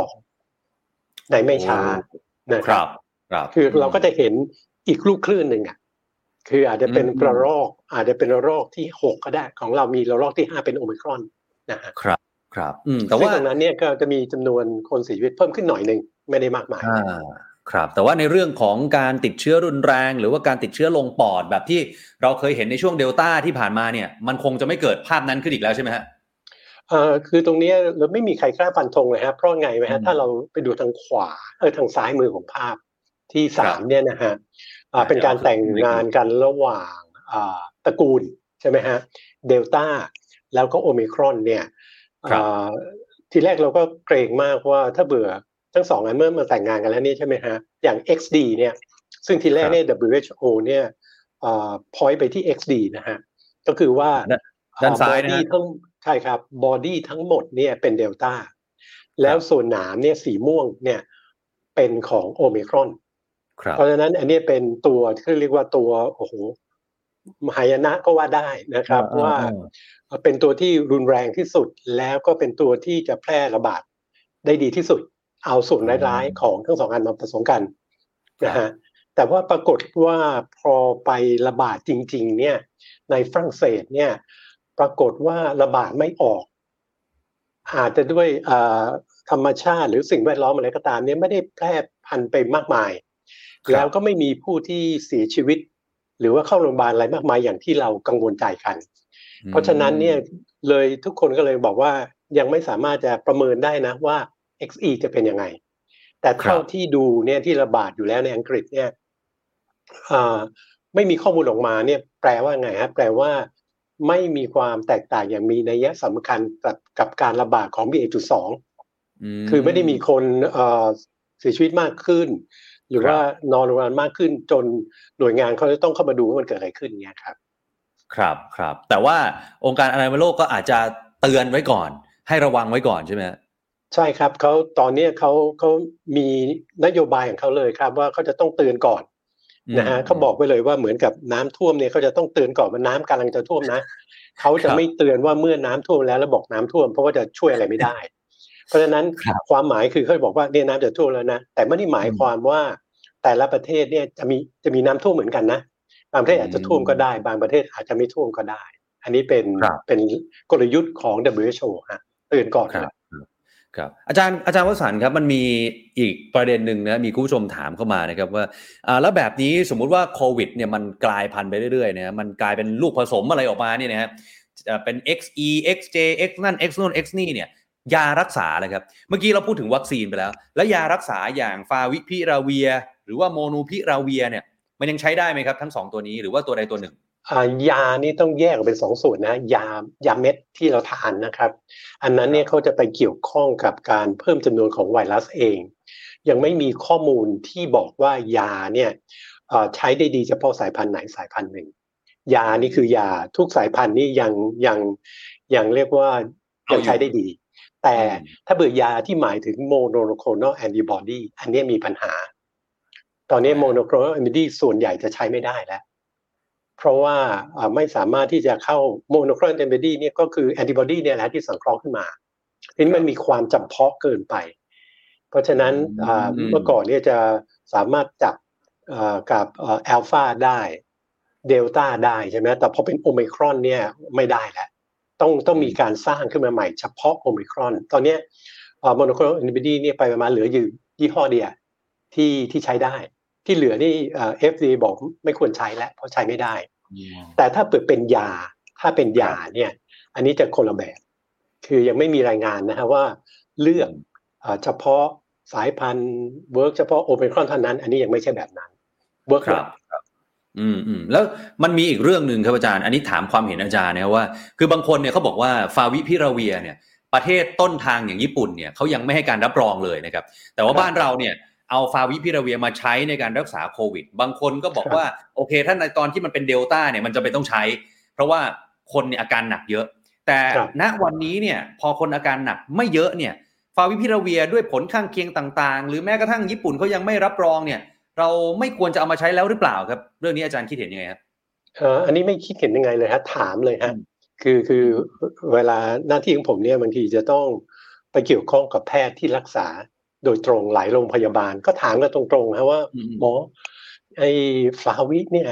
ในไม่ช้านะคครัรับบครับคือเราก็จะเห็นอีกลูกคลื่นหนึ่งอะคืออาจจะเป็นอืมระลอก อาจจะเป็นระลอกที่หกก็ได้ ของเรามีระลอกที่ห้าเป็นโอมิครอนนะฮะครับครับอืมแต่ซึ่งว่าตรงนั้นเนี่ยก็จะมีจำนวนคนเสียชีวิตเพิ่มขึ้นหน่อยหนึ่งไม่ได้มากมายอ่า ครับแต่ว่าในเรื่องของการติดเชื้อรุนแรง หรือว่าการติดเชื้อลงปอดแบบที่เราเคยเห็นในช่วงเดลต้าที่ผ่านมาเนี่ยมันคงจะไม่เกิดภาพนั้นขึ้นอีกแล้วใช่ไหมฮะเอ่อคือตรงเนี้ยเราไม่มีใครกล้าฟันธงเลยฮะเพราะไงไหมอืฮะมถ้าเราไปดูทางขวาเออทางซ้ายมือของภาพที่สามครับเนี่ยนะฮะอ่าอ่าเป็นการเดี๋ยวแต่งงานกันระหว่างอ่าตระกูลใช่ไหมฮะเดลต้าแล้วก็โอมิครอนเนี่ยครับอ่าทีแรกเราก็เกรงมากว่าถ้าเบื่อ ทั้งสองอันเมื่อมาแต่งงานกันแล้วเนี่ยใช่ไหมฮะอย่าง XD เนี่ยซึ่งทีแรกเนี่ย WHO เนี่ยอ่า point ไปที่ XD นะฮะก็คือว่าด้านซ้ายนะ body ฮะทั้งใช่ครับ body ทั้งหมดเนี่ยเป็นเดลต้าแล้วส่วนหนามเนี่ยสีม่วงเนี่ยเป็นของโอมิครอนครับเพราะฉะนั้นอันนี้เป็นตัวที่เรียกว่าตัวโอ้โหมหายนะก็ว่าได้นะครับอ่าว่าอ่าเป็นตัวที่รุนแรงที่สุดแล้วก็เป็นตัวที่จะแพร่ระบาดได้ดีที่สุด เอาส่วนร้ายๆของทั้งสองอันมาผสมกันนะฮะแต่ว่าปรากฏว่าพอไประบาดจริง ๆ เนี่ย ในฝรั่งเศสเนี่ย ปรากฏว่าระบาดไม่ออก อาจจะด้วยอ่าธรรมชาติหรือสิ่งแวดล้อมอะไรก็ตามเนี่ยไม่ได้แพร่พันธุ์ไปมากมายครับแล้วก็ไม่มีผู้ที่เสียชีวิต หรือว่าเข้าโรงพยาบาลอะไรมากมายอย่างที่เรากังวลใจกัน เพราะฉะนั้นเนี่ยเลยทุกคนก็เลยบอกว่ายังไม่สามารถจะประเมินได้นะว่า XE จะเป็นยังไง แต่เท่าครับที่ดูเนี่ยที่ระบาดอยู่แล้วในอังกฤษเนี่ยอ่าไม่มีข้อมูลออกมาเนี่ยแปลว่าไงฮะแปลว่าไม่มีความแตกต่างอย่างมีนัยสำคัญกับกับการระบาดของ BA.2 มคือไม่ได้มีคนเอ่อเสียชีวิตมากขึ้น หรือครับว่านอนโรงพยาบาลมากขึ้น จนหน่วยงานเขาจะต้องเข้ามาดูว่ามันเกิดอะไรขึ้นเนี่ยครับ ครับครับแต่ว่าองค์การอนามัยโลกก็อาจจะเตือนไว้ก่อน ให้ระวังไว้ก่อนใช่ไหมฮะ ใช่ครับเขาตอนเนี้ยเขาเขามีนโยบายของเขาเลยครับ ว่าเขาจะต้องเตือนก่อนนะฮะอืมเขาบอกไว้เลยว่าเหมือนกับน้ำท่วมเนี่ยเขาจะต้องเตือนก่อนว่าน้ำกำลังจะท่วมนะเขาจะครับไม่เตือนว่าเมื่อน้ำท่วมแล้วแล้วบอกน้ำท่วมเพราะว่าจะช่วยอะไรไม่ได้ เพราะฉะนั้นครับความหมายคือเขาบอกว่าเนี่ยน้ำจะท่วมแล้วนะแต่ไม่ได้หมายความว่าแต่ละประเทศเนี่ยจะมีจะมีน้ำท่วมเหมือนกันนะบางประเทศอาจจะท่วมก็ได้ บางประเทศอาจจะไม่ท่วมก็ได้ อันนี้เป็นครับเป็นกลยุทธ์ของ WHO ฮะเตือนก่อนครับ ครับอาจารย์อาจารย์วสันครับมันมีอีกประเด็นหนึ่งนะมีคุณผู้ชมถามเข้ามานะครับว่าอ่าแล้วแบบนี้สมมุติว่าโควิดเนี่ยมันกลายพันธุ์ไปเรื่อยๆนะมันกลายเป็นลูกผสมอะไรออกมาเนี่ยนะฮะเอ่อเป็น XE XJ X นั่น X นู่น X นี่เนี่ยยารักษาเลยครับเมื่อกี้เราพูดถึงวัคซีนไปแล้ว แล้วยารักษาอย่างฟาวิพิราเวีย หรือว่าโมนูพิราเวียเนี่ยมันยังใช้ได้ไหมครับทั้งสองตัวนี้หรือว่าตัวใดตัวหนึ่ง ยานี่ต้องแยกออกเป็นสองส่วนนะ ยายาเม็ดที่เราทานนะครับ อันนั้นเนี่ยเขาจะไปเกี่ยวข้องกับการเพิ่มจำนวนของไวรัสเอง ยังไม่มีข้อมูลที่บอกว่ายาเนี่ยเอ่อใช้ได้ดีเฉพาะสายพันธุ์ไหนสายพันธุ์หนึ่ง ยานี่คือยาทุกสายพันธุ์นี่ยังยังยังเรียกว่ายังใช้ได้ดี แต่อืมถ้าเบื่อยาที่หมายถึง monoclonal antibody อันเนี้ยมีปัญหา ตอนนี้ monoclonal antibody ส่วนใหญ่จะใช้ไม่ได้แล้ว เพราะว่าอ่าไม่สามารถที่จะเข้า monoclonal antibody เนี่ยก็คือ antibody เนี่ยแหละที่สังเคราะห์ขึ้นมาทีนี้มันมีความจำเพาะเกินไป เพราะฉะนั้นอ่าอืมเมื่อก่อนเนี่ยจะสามารถจับอ่ากับอัลฟาได้เดลต้าได้ใช่ไหมแต่พอเป็นโอ i ครอนเนี่ยไม่ได้แล้วต้องต้องมีการสร้างขึ้นมาใหม่เฉพาะโอ i ครอน ตอนเนี้monoclonal antibody เนี่ยไปประมาณเหลืออยู่ยี่ห้อเดียวที่ที่ใช้ได้ ที่เหลือนี่เอ่อ FDA บอกไม่ควรใช้แล้วเพราะใช้ไม่ได้ แต่ถ้าเปิดเป็นยาถ้าเป็นยาเนี่ยอันนี้จะคนละแบบ คือยังไม่มีรายงานนะฮะว่าเลือกเอ่อเฉพาะสายพันธุ์เวิร์กเฉพาะโอเ c รอนเท่านั้น อันนี้ยังไม่ใช่แบบนั้น work ครับครับอืมอืมแล้วมันมีอีกเรื่องหนึ่งครับอาจารย์ อันนี้ถามความเห็นอาจารย์นะครับว่า คือบางคนเนี่ยเขาบอกว่าฟาวิพิราเวียเนี่ย ประเทศต้นทางอย่างญี่ปุ่นเนี่ยเขายังไม่ให้การรับรองเลยนะครับ แต่ว่าบ้านเราเนี่ย เอาฟาวิพิราเวียมาใช้ในการรักษาโควิด บางคนก็บอกว่าโอเค ถ้าในตอนที่มันเป็นเดลต้าเนี่ยมันจะเป็นต้องใช้ เพราะว่าคนเนี่ยอาการหนักเยอะ แต่ณวันนี้เนี่ยพอคนอาการหนักไม่เยอะเนี่ยฟาวิพิราเวียด้วยผลข้างเคียงต่างๆ หรือแม้กระทั่งญี่ปุ่นเขายังไม่รับรองเนี่ย เราไม่ควรจะเอามาใช้แล้วหรือเปล่าครับ เรื่องนี้อาจารย์คิดเห็นยังไงครับเอ่ออันนี้ไม่คิดเห็นยังไงเลยฮะถามเลยฮะอืมคือคือเวลาหน้าที่ของผมเนี่ยบางทีจะต้องไปเกี่ยวข้องกับแพทย์ที่รักษา โดยตรงหลายโรงพยาบาลก็ถามกันตรงๆฮะว่าอืมหมอไอ้ฟลาวิเนี่ย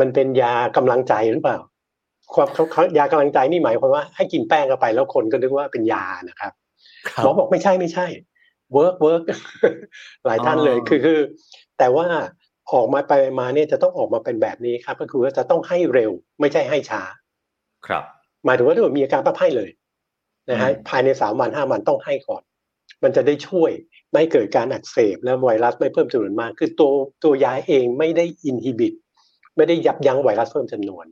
มันเป็นยากำลังใจหรือเปล่า ความเขาเขายากำลังใจนี่หมายความว่าให้กินแป้งเข้าไปแล้วคนก็นึกว่าเป็นยานะครับครับหมอบอกไม่ใช่ไม่ใช่ work work หลายท่านเลยอ๋อคือคือ แต่ว่าออกมาไปมาเนี่ยจะต้องออกมาเป็นแบบนี้ครับ ก็คือว่าจะต้องให้เร็ว ไม่ใช่ให้ช้า ครับ หมายถึงว่าถ้าเกิดมีอาการปั๊บให้เลยนะฮะอืมภายในสามวันห้าวันต้องให้ก่อน มันจะได้ช่วย ไม่ให้เกิดการอักเสบและไวรัสไม่เพิ่มจำนวนมาก คือตัวตัวยาเองไม่ได้อินฮิบิตไม่ได้ยับยั้งไวรัสเพิ่มจำนวน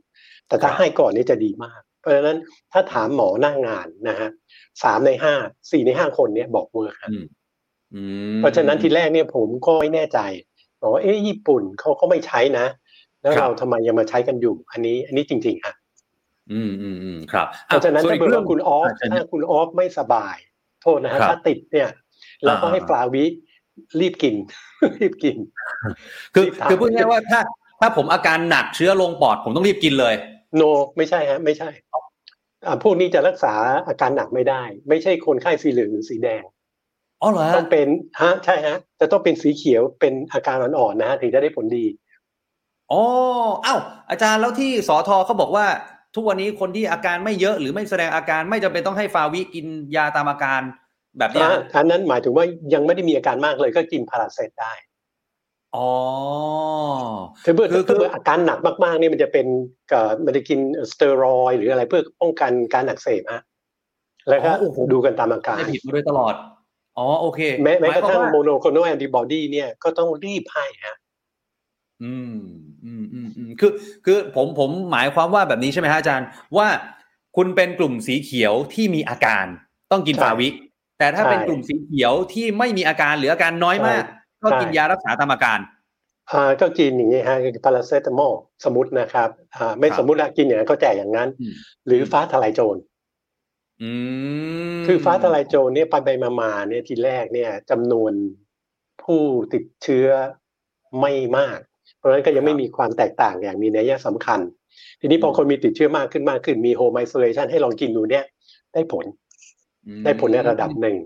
แต่ถ้าให้ก่อนนี่จะดีมาก เพราะฉะนั้นถ้าถามหมอหน้างงานนะฮะสามในห้าสี่ในห้าคนเนี่ยบอก work ครับอืมอืมเพราะฉะนั้นทีแรกเนี่ยผมก็ไม่แน่ใจบอกว่าเอ๊ะญี่ปุ่นเขาก็ไม่ใช้นะ แล้วครับเราทำไมยังมาใช้กันอยู่ อันนี้ อันนี้จริงๆฮะอืมอืมอืมครับเพราะฉะนั้นส่วถ้าอีกเกิดเรื่องว่าคุณออฟอะเชิญถ้าคุณออฟไม่สบาย โทษนะฮะครับถ้าติดเนี่ย เราก็อ่าให้ฟลาวิรีบกิน รีบกิน คือรีบทานคือพูดง่ายๆว่าถ้า ถ้าผมอาการหนักเชื้อลงปอดผมต้องรีบกินเลย โน ไม่ใช่ฮะ ไม่ใช่อ่าพวกนี้จะรักษาอาการหนักไม่ได้ ไม่ใช่คนไข้สีเหลืองหรือสีแดงอ๋อเหรอฮะต้องเป็นฮะใช่ฮะจะต้องเป็นสีเขียวเป็นอาการอ่อนๆนะฮะถึงจะได้ผลดีอ๋อเอ้าอาจารย์แล้วที่สอทอเขาบอกว่า ทุกวันนี้คนที่อาการไม่เยอะหรือไม่แสดงอาการไม่จำเป็นต้องให้ฟาวิกินยาตามอาการ แบบเนี้ยอ่าอันนั้นหมายถึงว่ายังไม่ได้มีอาการมากเลยก็กินพาราเซตได้อ๋อถ้าเกิดคือถ้าเกิดอาการหนักมากๆเนี่ยมันจะเป็นเอ่อมันจะกินสเตียรอยด์หรืออะไรเพื่อป้องกันการอักเสบฮะแล้วก็อ๋อโอ้โหดูกันตามอาการไม่ผิดมาโดยตลอดอ๋อโอเคแม้แม้กระทั่งหมายความว่าโมโนโคลแอนติบอดีเนี่ยก็ต้องรีบให้ฮะอืมอืมอืมอืมคือคือผมผมหมายความว่าแบบนี้ใช่ไหมฮะอาจารย์ ว่าคุณเป็นกลุ่มสีเขียวที่มีอาการ ต้องกินใช่ฟาวิ แต่ถ้าใช่เป็นกลุ่มสีเขียวที่ไม่มีอาการหรืออาการน้อยมากใช่ก็กินยารักษาตามอาการอ่าก็กินอย่างนี้ฮะพาราเซตามอลสมมตินะครับอ่าไม่ครับสมมติละกินอย่างนั้นก็แจกอย่างนั้นอืมหรือฟ้าทลายโจรอืมคือฟ้าทลายโจรเนี่ยไปไปมามาเนี่ยทีแรกเนี่ยจำนวนผู้ติดเชื้อไม่มาก เพราะฉะนั้นก็ยังไม่มีความแตกต่างอย่างมีนัยสำคัญ ทีนี้พอคนมีติดเชื้อมากขึ้นมากขึ้นมีโฮมไอโซเลชันให้ลองกินดูเนี่ยได้ผลอืม ได้ผลในระดับหนึ่ง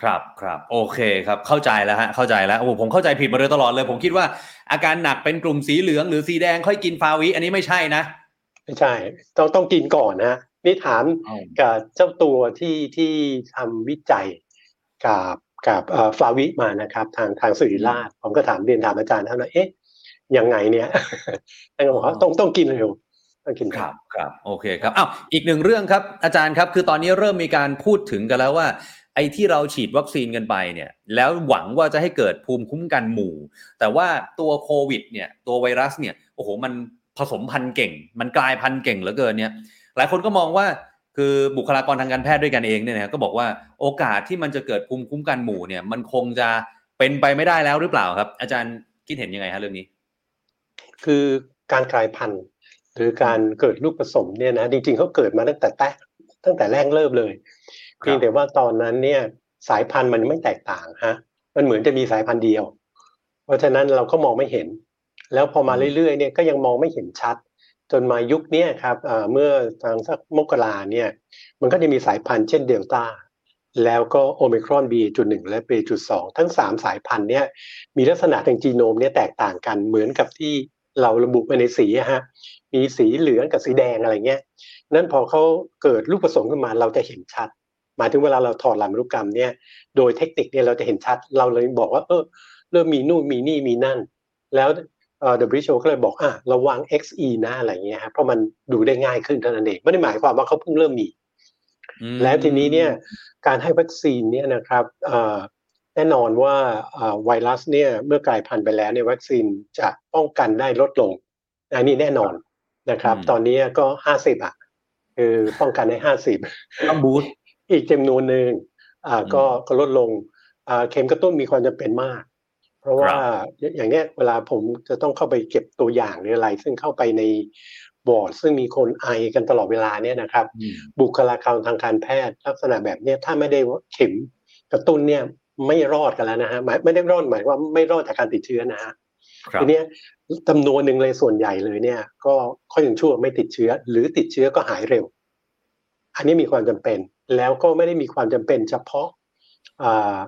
ครับครับโอเคครับเข้าใจแล้วฮะเข้าใจแล้วโอ้โหผมเข้าใจผิดมาโดยตลอดเลย ผมคิดว่าอาการหนักเป็นกลุ่มสีเหลืองหรือสีแดงค่อยกินฟาวิ อันนี้ไม่ใช่นะ ไม่ใช่ ต้องต้องกินก่อนนะฮะนี่ถามเอากับเจ้าตัวที่ที่ทำวิจัยกับกับเอ่อฟลาวิมานะครับ ทางทางสิริราชผมก็ถามเรียนถามอาจารย์ท่านว่าเอ๊ะยังไงเนี่ยท่านก็บอกว่าต้องต้องกินเร็ว ต้องกินคเร็รัวบครับโอเคครับอ้าวอีกหนึ่งเรื่องครับอาจารย์ครับ คือตอนนี้เริ่มมีการพูดถึงกันแล้วว่า ไอ้ที่เราฉีดวัคซีนกันไปเนี่ยแล้วหวังว่าจะให้เกิดภูมิคุ้มกันหมู่ แต่ว่าตัวโควิดเนี่ยตัวไวรัสเนี่ยโอ้โหมันผสมพันธุ์เก่ง มันกลายพันธุ์เก่งเหลือเกินเนี่ยหลายคนก็มองว่าคือบุคลากรทางการแพทย์ด้วยกันเองเนี่ยนะก็บอกว่าโอกาสที่มันจะเกิดภูมิคุ้มกันหมู่เนี่ย มันคงจะเป็นไปไม่ได้แล้วหรือเปล่าครับ อาจารย์คิดเห็นยังไงฮะเรื่องนี้ คือการกลายพันธุ์ หรือการเกิดลูกผสมเนี่ยนะจริงๆเขาเกิดมาตั้งแต่แรกตั้งแต่แรกเริ่มเลยครับเพียงแต่ว่าตอนนั้นเนี่ยสายพันธุ์มันไม่แตกต่างฮะมันเหมือนจะมีสายพันธุ์เดียว เพราะฉะนั้นเราก็มองไม่เห็น แล้วพอมาเรื่อยๆเนี่ยก็ยังมองไม่เห็นชัด จนมายุคเนี้ยครับเอ่อเมื่อทางสักมกราเนี่ยมันก็จะมีสายพันธุ์เช่นเดลต้าแล้วก็โอมิครอน B.1 และ B.2 ทั้งสามสายพันธุ์เนี่ยมีลักษณะทางจีโนมเนี่ยแตกต่างกันเหมือนกับที่ เราระบุไปในสีอะฮะมีสีเหลืองกับสีแดงอะไรเงี้ยนั้นพอเขาเกิดลูกผสมขึ้นมาเราจะเห็นชัด หมายถึงเวลาเราถอดลายมนุกรรมเนี่ยโดยเทคนิคเนี่ยเราจะเห็นชัด เราเลยบอกว่าเออเริ่มมีนู่นมีนี่มีนั่น แล้วเอ่อ WHO ก็เลยบอกอะระวัง XE นะอะไรเงี้ยครับเพราะมันดูได้ง่ายขึ้นเท่านั้นเองไม่ได้หมายความว่าเขาเพิ่งเริ่มมีอืมแล้วทีนี้เนี่ยการให้วัคซีนเนี่ยนะครับเอ่อ แน่นอนว่าเอ่อไวรัสเนี่ยเมื่อกลายพันธุ์ไปแล้วเนี่ยวัคซีนจะป้องกันได้ลดลงอันนี้แน่นอนนะครับ ตอนนี้ก็ห้าสิบอะ คือป้องกันได้ห้าสิบต้องบูสต์อีกจำนวนหนึ่งอ่าก็ก็ลดลงอ่าเข็มกระตุ้นมีความจำเป็นมาก เพราะว่าอย่างเนี้ยเวลาผมจะต้องเข้าไปเก็บตัวอย่างหรืออะไร ซึ่งเข้าไปในบอร์ดซึ่งมีคนไอกันตลอดเวลาเนี่ยนะครับอืมบุคลากรทางการแพทย์ลักษณะแบบเนี้ยถ้าไม่ได้เข็มกระตุ้นเนี่ย ไม่รอดกันแล้วนะฮะหมายไม่ได้รอดหมายว่าไม่รอดจากการติดเชื้อนะฮะครับทีเนี้ยจำนวนหนึ่งเลยส่วนใหญ่เลยเนี่ย ก็ค่อยยังชั่วไม่ติดเชื้อ หรือติดเชื้อก็หายเร็ว อันนี้มีความจำเป็น แล้วก็ไม่ได้มีความจำเป็นเฉพาะอ่า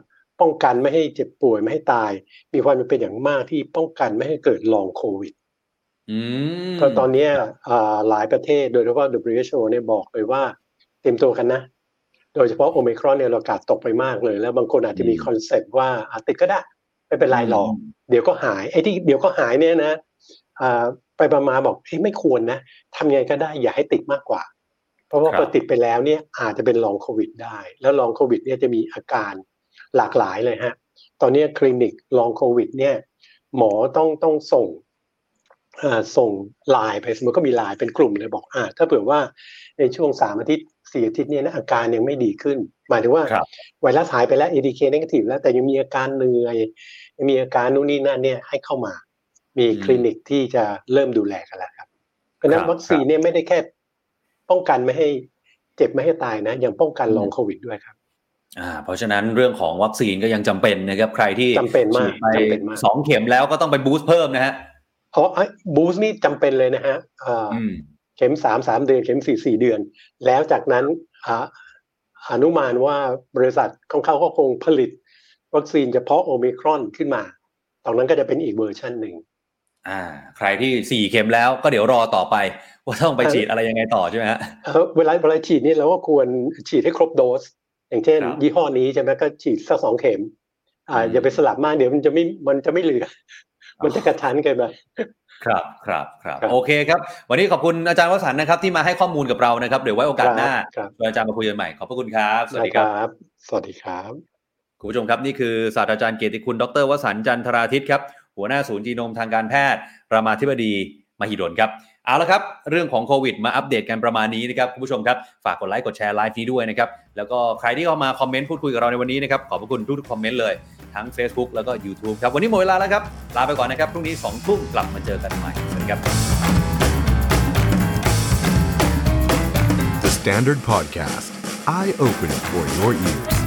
ป้องกันไม่ให้เจ็บป่วยไม่ให้ตาย มีความจำเป็นอย่างมากที่ป้องกันไม่ให้เกิดลองโควิดอืมก็ตอนเนี้ยอ่าหลายประเทศโดยเฉพาะ WHO เนี่ยบอกเลยว่าเตรียมตัวกันนะ โดยเฉพาะโอมิครอนเนี่ยเราการ์ดตกไปมากเลย แล้วบางคนอาจจะมีอืม concept ว่าอาติดก็ได้ไม่เป็นไรหรอก เดี๋ยวก็หายไอ้ที่เดี๋ยวก็หายเนี่ยนะอ่าไปประมาณบอกเฮ้ยไม่ควรนะทำยังไงก็ได้อย่าให้ติดมากกว่า เพราะว่าครับพอติดไปแล้วเนี่ยอาจจะเป็น long COVID ได้ แล้ว long COVID เนี่ยจะมีอาการหลากหลายเลยฮะตอนเนี้ยคลินิก long COVID เนี่ยหมอต้องต้องส่งอ่าส่งไลน์ไปสมมติก็มีไลน์เป็นกลุ่มเลยบอกอ่าถ้าเผื่อว่าในช่วงสามอาทิตย์ สี่อาทิตย์เนี่ยนะอาการยังไม่ดีขึ้น หมายถึงว่าครับไวรัสหายไปแล้ว ADK negative แล้วแต่ยังมีอาการเหนื่อยยังมีอาการนู่นนี่นั่นเนี่ยให้เข้ามา มีอืมคลินิกที่จะเริ่มดูแลกันแล้วครับเพราะฉะนั้คนรับวัคซีนเนี่ยไม่ได้แค่ ป้องกันไม่ให้เจ็บไม่ให้ตายนะยังป้องกันลองอืมโควิดด้วยครับอ่าเพราะฉะนั้นเรื่องของวัคซีนก็ยังจำเป็นนะครับใครที่จำเป็นมากฉีดไปจำเป็นมากสองเข็มแล้วก็ต้องไปบูสต์เพิ่มนะฮะเพราะบูสต์นี่จำเป็นเลยนะฮะอ่าอืมเข็มสามสามเดือน เข็มสี่สี่เดือน แล้วจากนั้นอ่าอนุมานว่าบริษัทของเขาก็คงผลิต วัคซีนเฉพาะโอมิครอนขึ้นมา ตอนนั้นก็จะเป็นอีกเวอร์ชันหนึ่งอ่า ใครที่สี่เข็มแล้วก็เดี๋ยวรอต่อไป ว่าต้องไปฉีดอะไรยังไงต่อใช่ไหมฮะเอ่อเวลาเวลาฉีดนี่เราก็ควรฉีดให้ครบโดส อย่างเช่นครับยี่ห้อนี้ใช่ไหมก็ฉีดสักสองเข็ม อ่าอืมอย่าไปสลับมากเดี๋ยวมันจะไม่มันจะไม่เหลือ มันจะกระชั้นเกินไป ครับครับครับครับโอเคครับ วันนี้ขอบคุณอาจารย์วสันต์นะครับ ที่มาให้ข้อมูลกับเรานะครับเดี๋ยวไว้โอกาสหน้าครับชวนอาจารย์มาคุยกันใหม่ขอบพระคุณครับ สวัสดีคครับรับ สวัสดีครับคุณผู้ชมครับนี่คือศาสตราจารย์เกียรติคุณ ดร.วสันต์จันทราทิตย์ครับ หัวหน้าศูนย์จีโนมทางการแพทย์ รามาธิบดีมหิดลครับ เอาละครับ เรื่องของโควิดมาอัปเดตกันประมาณนี้นะครับคุณผู้ชมครับ ฝากกดไลค์กด share live นี้ด้วยนะครับ แล้วก็ใครที่เข้ามาคอมเมนต์พูดคุยกับเราในวันนี้นะครับ ขอบพระคุณทุกๆคอมเมนต์เลยทั้ง Facebook แล้วก็ YouTube ครับ วันนี้หมดเวลาแล้วครับ ลาไปก่อนนะครับพรุ่งนี้2ทุ่มกลับมาเจอกันใหม่สวัสดีครับ The Standard Podcast, eye Open for your ears.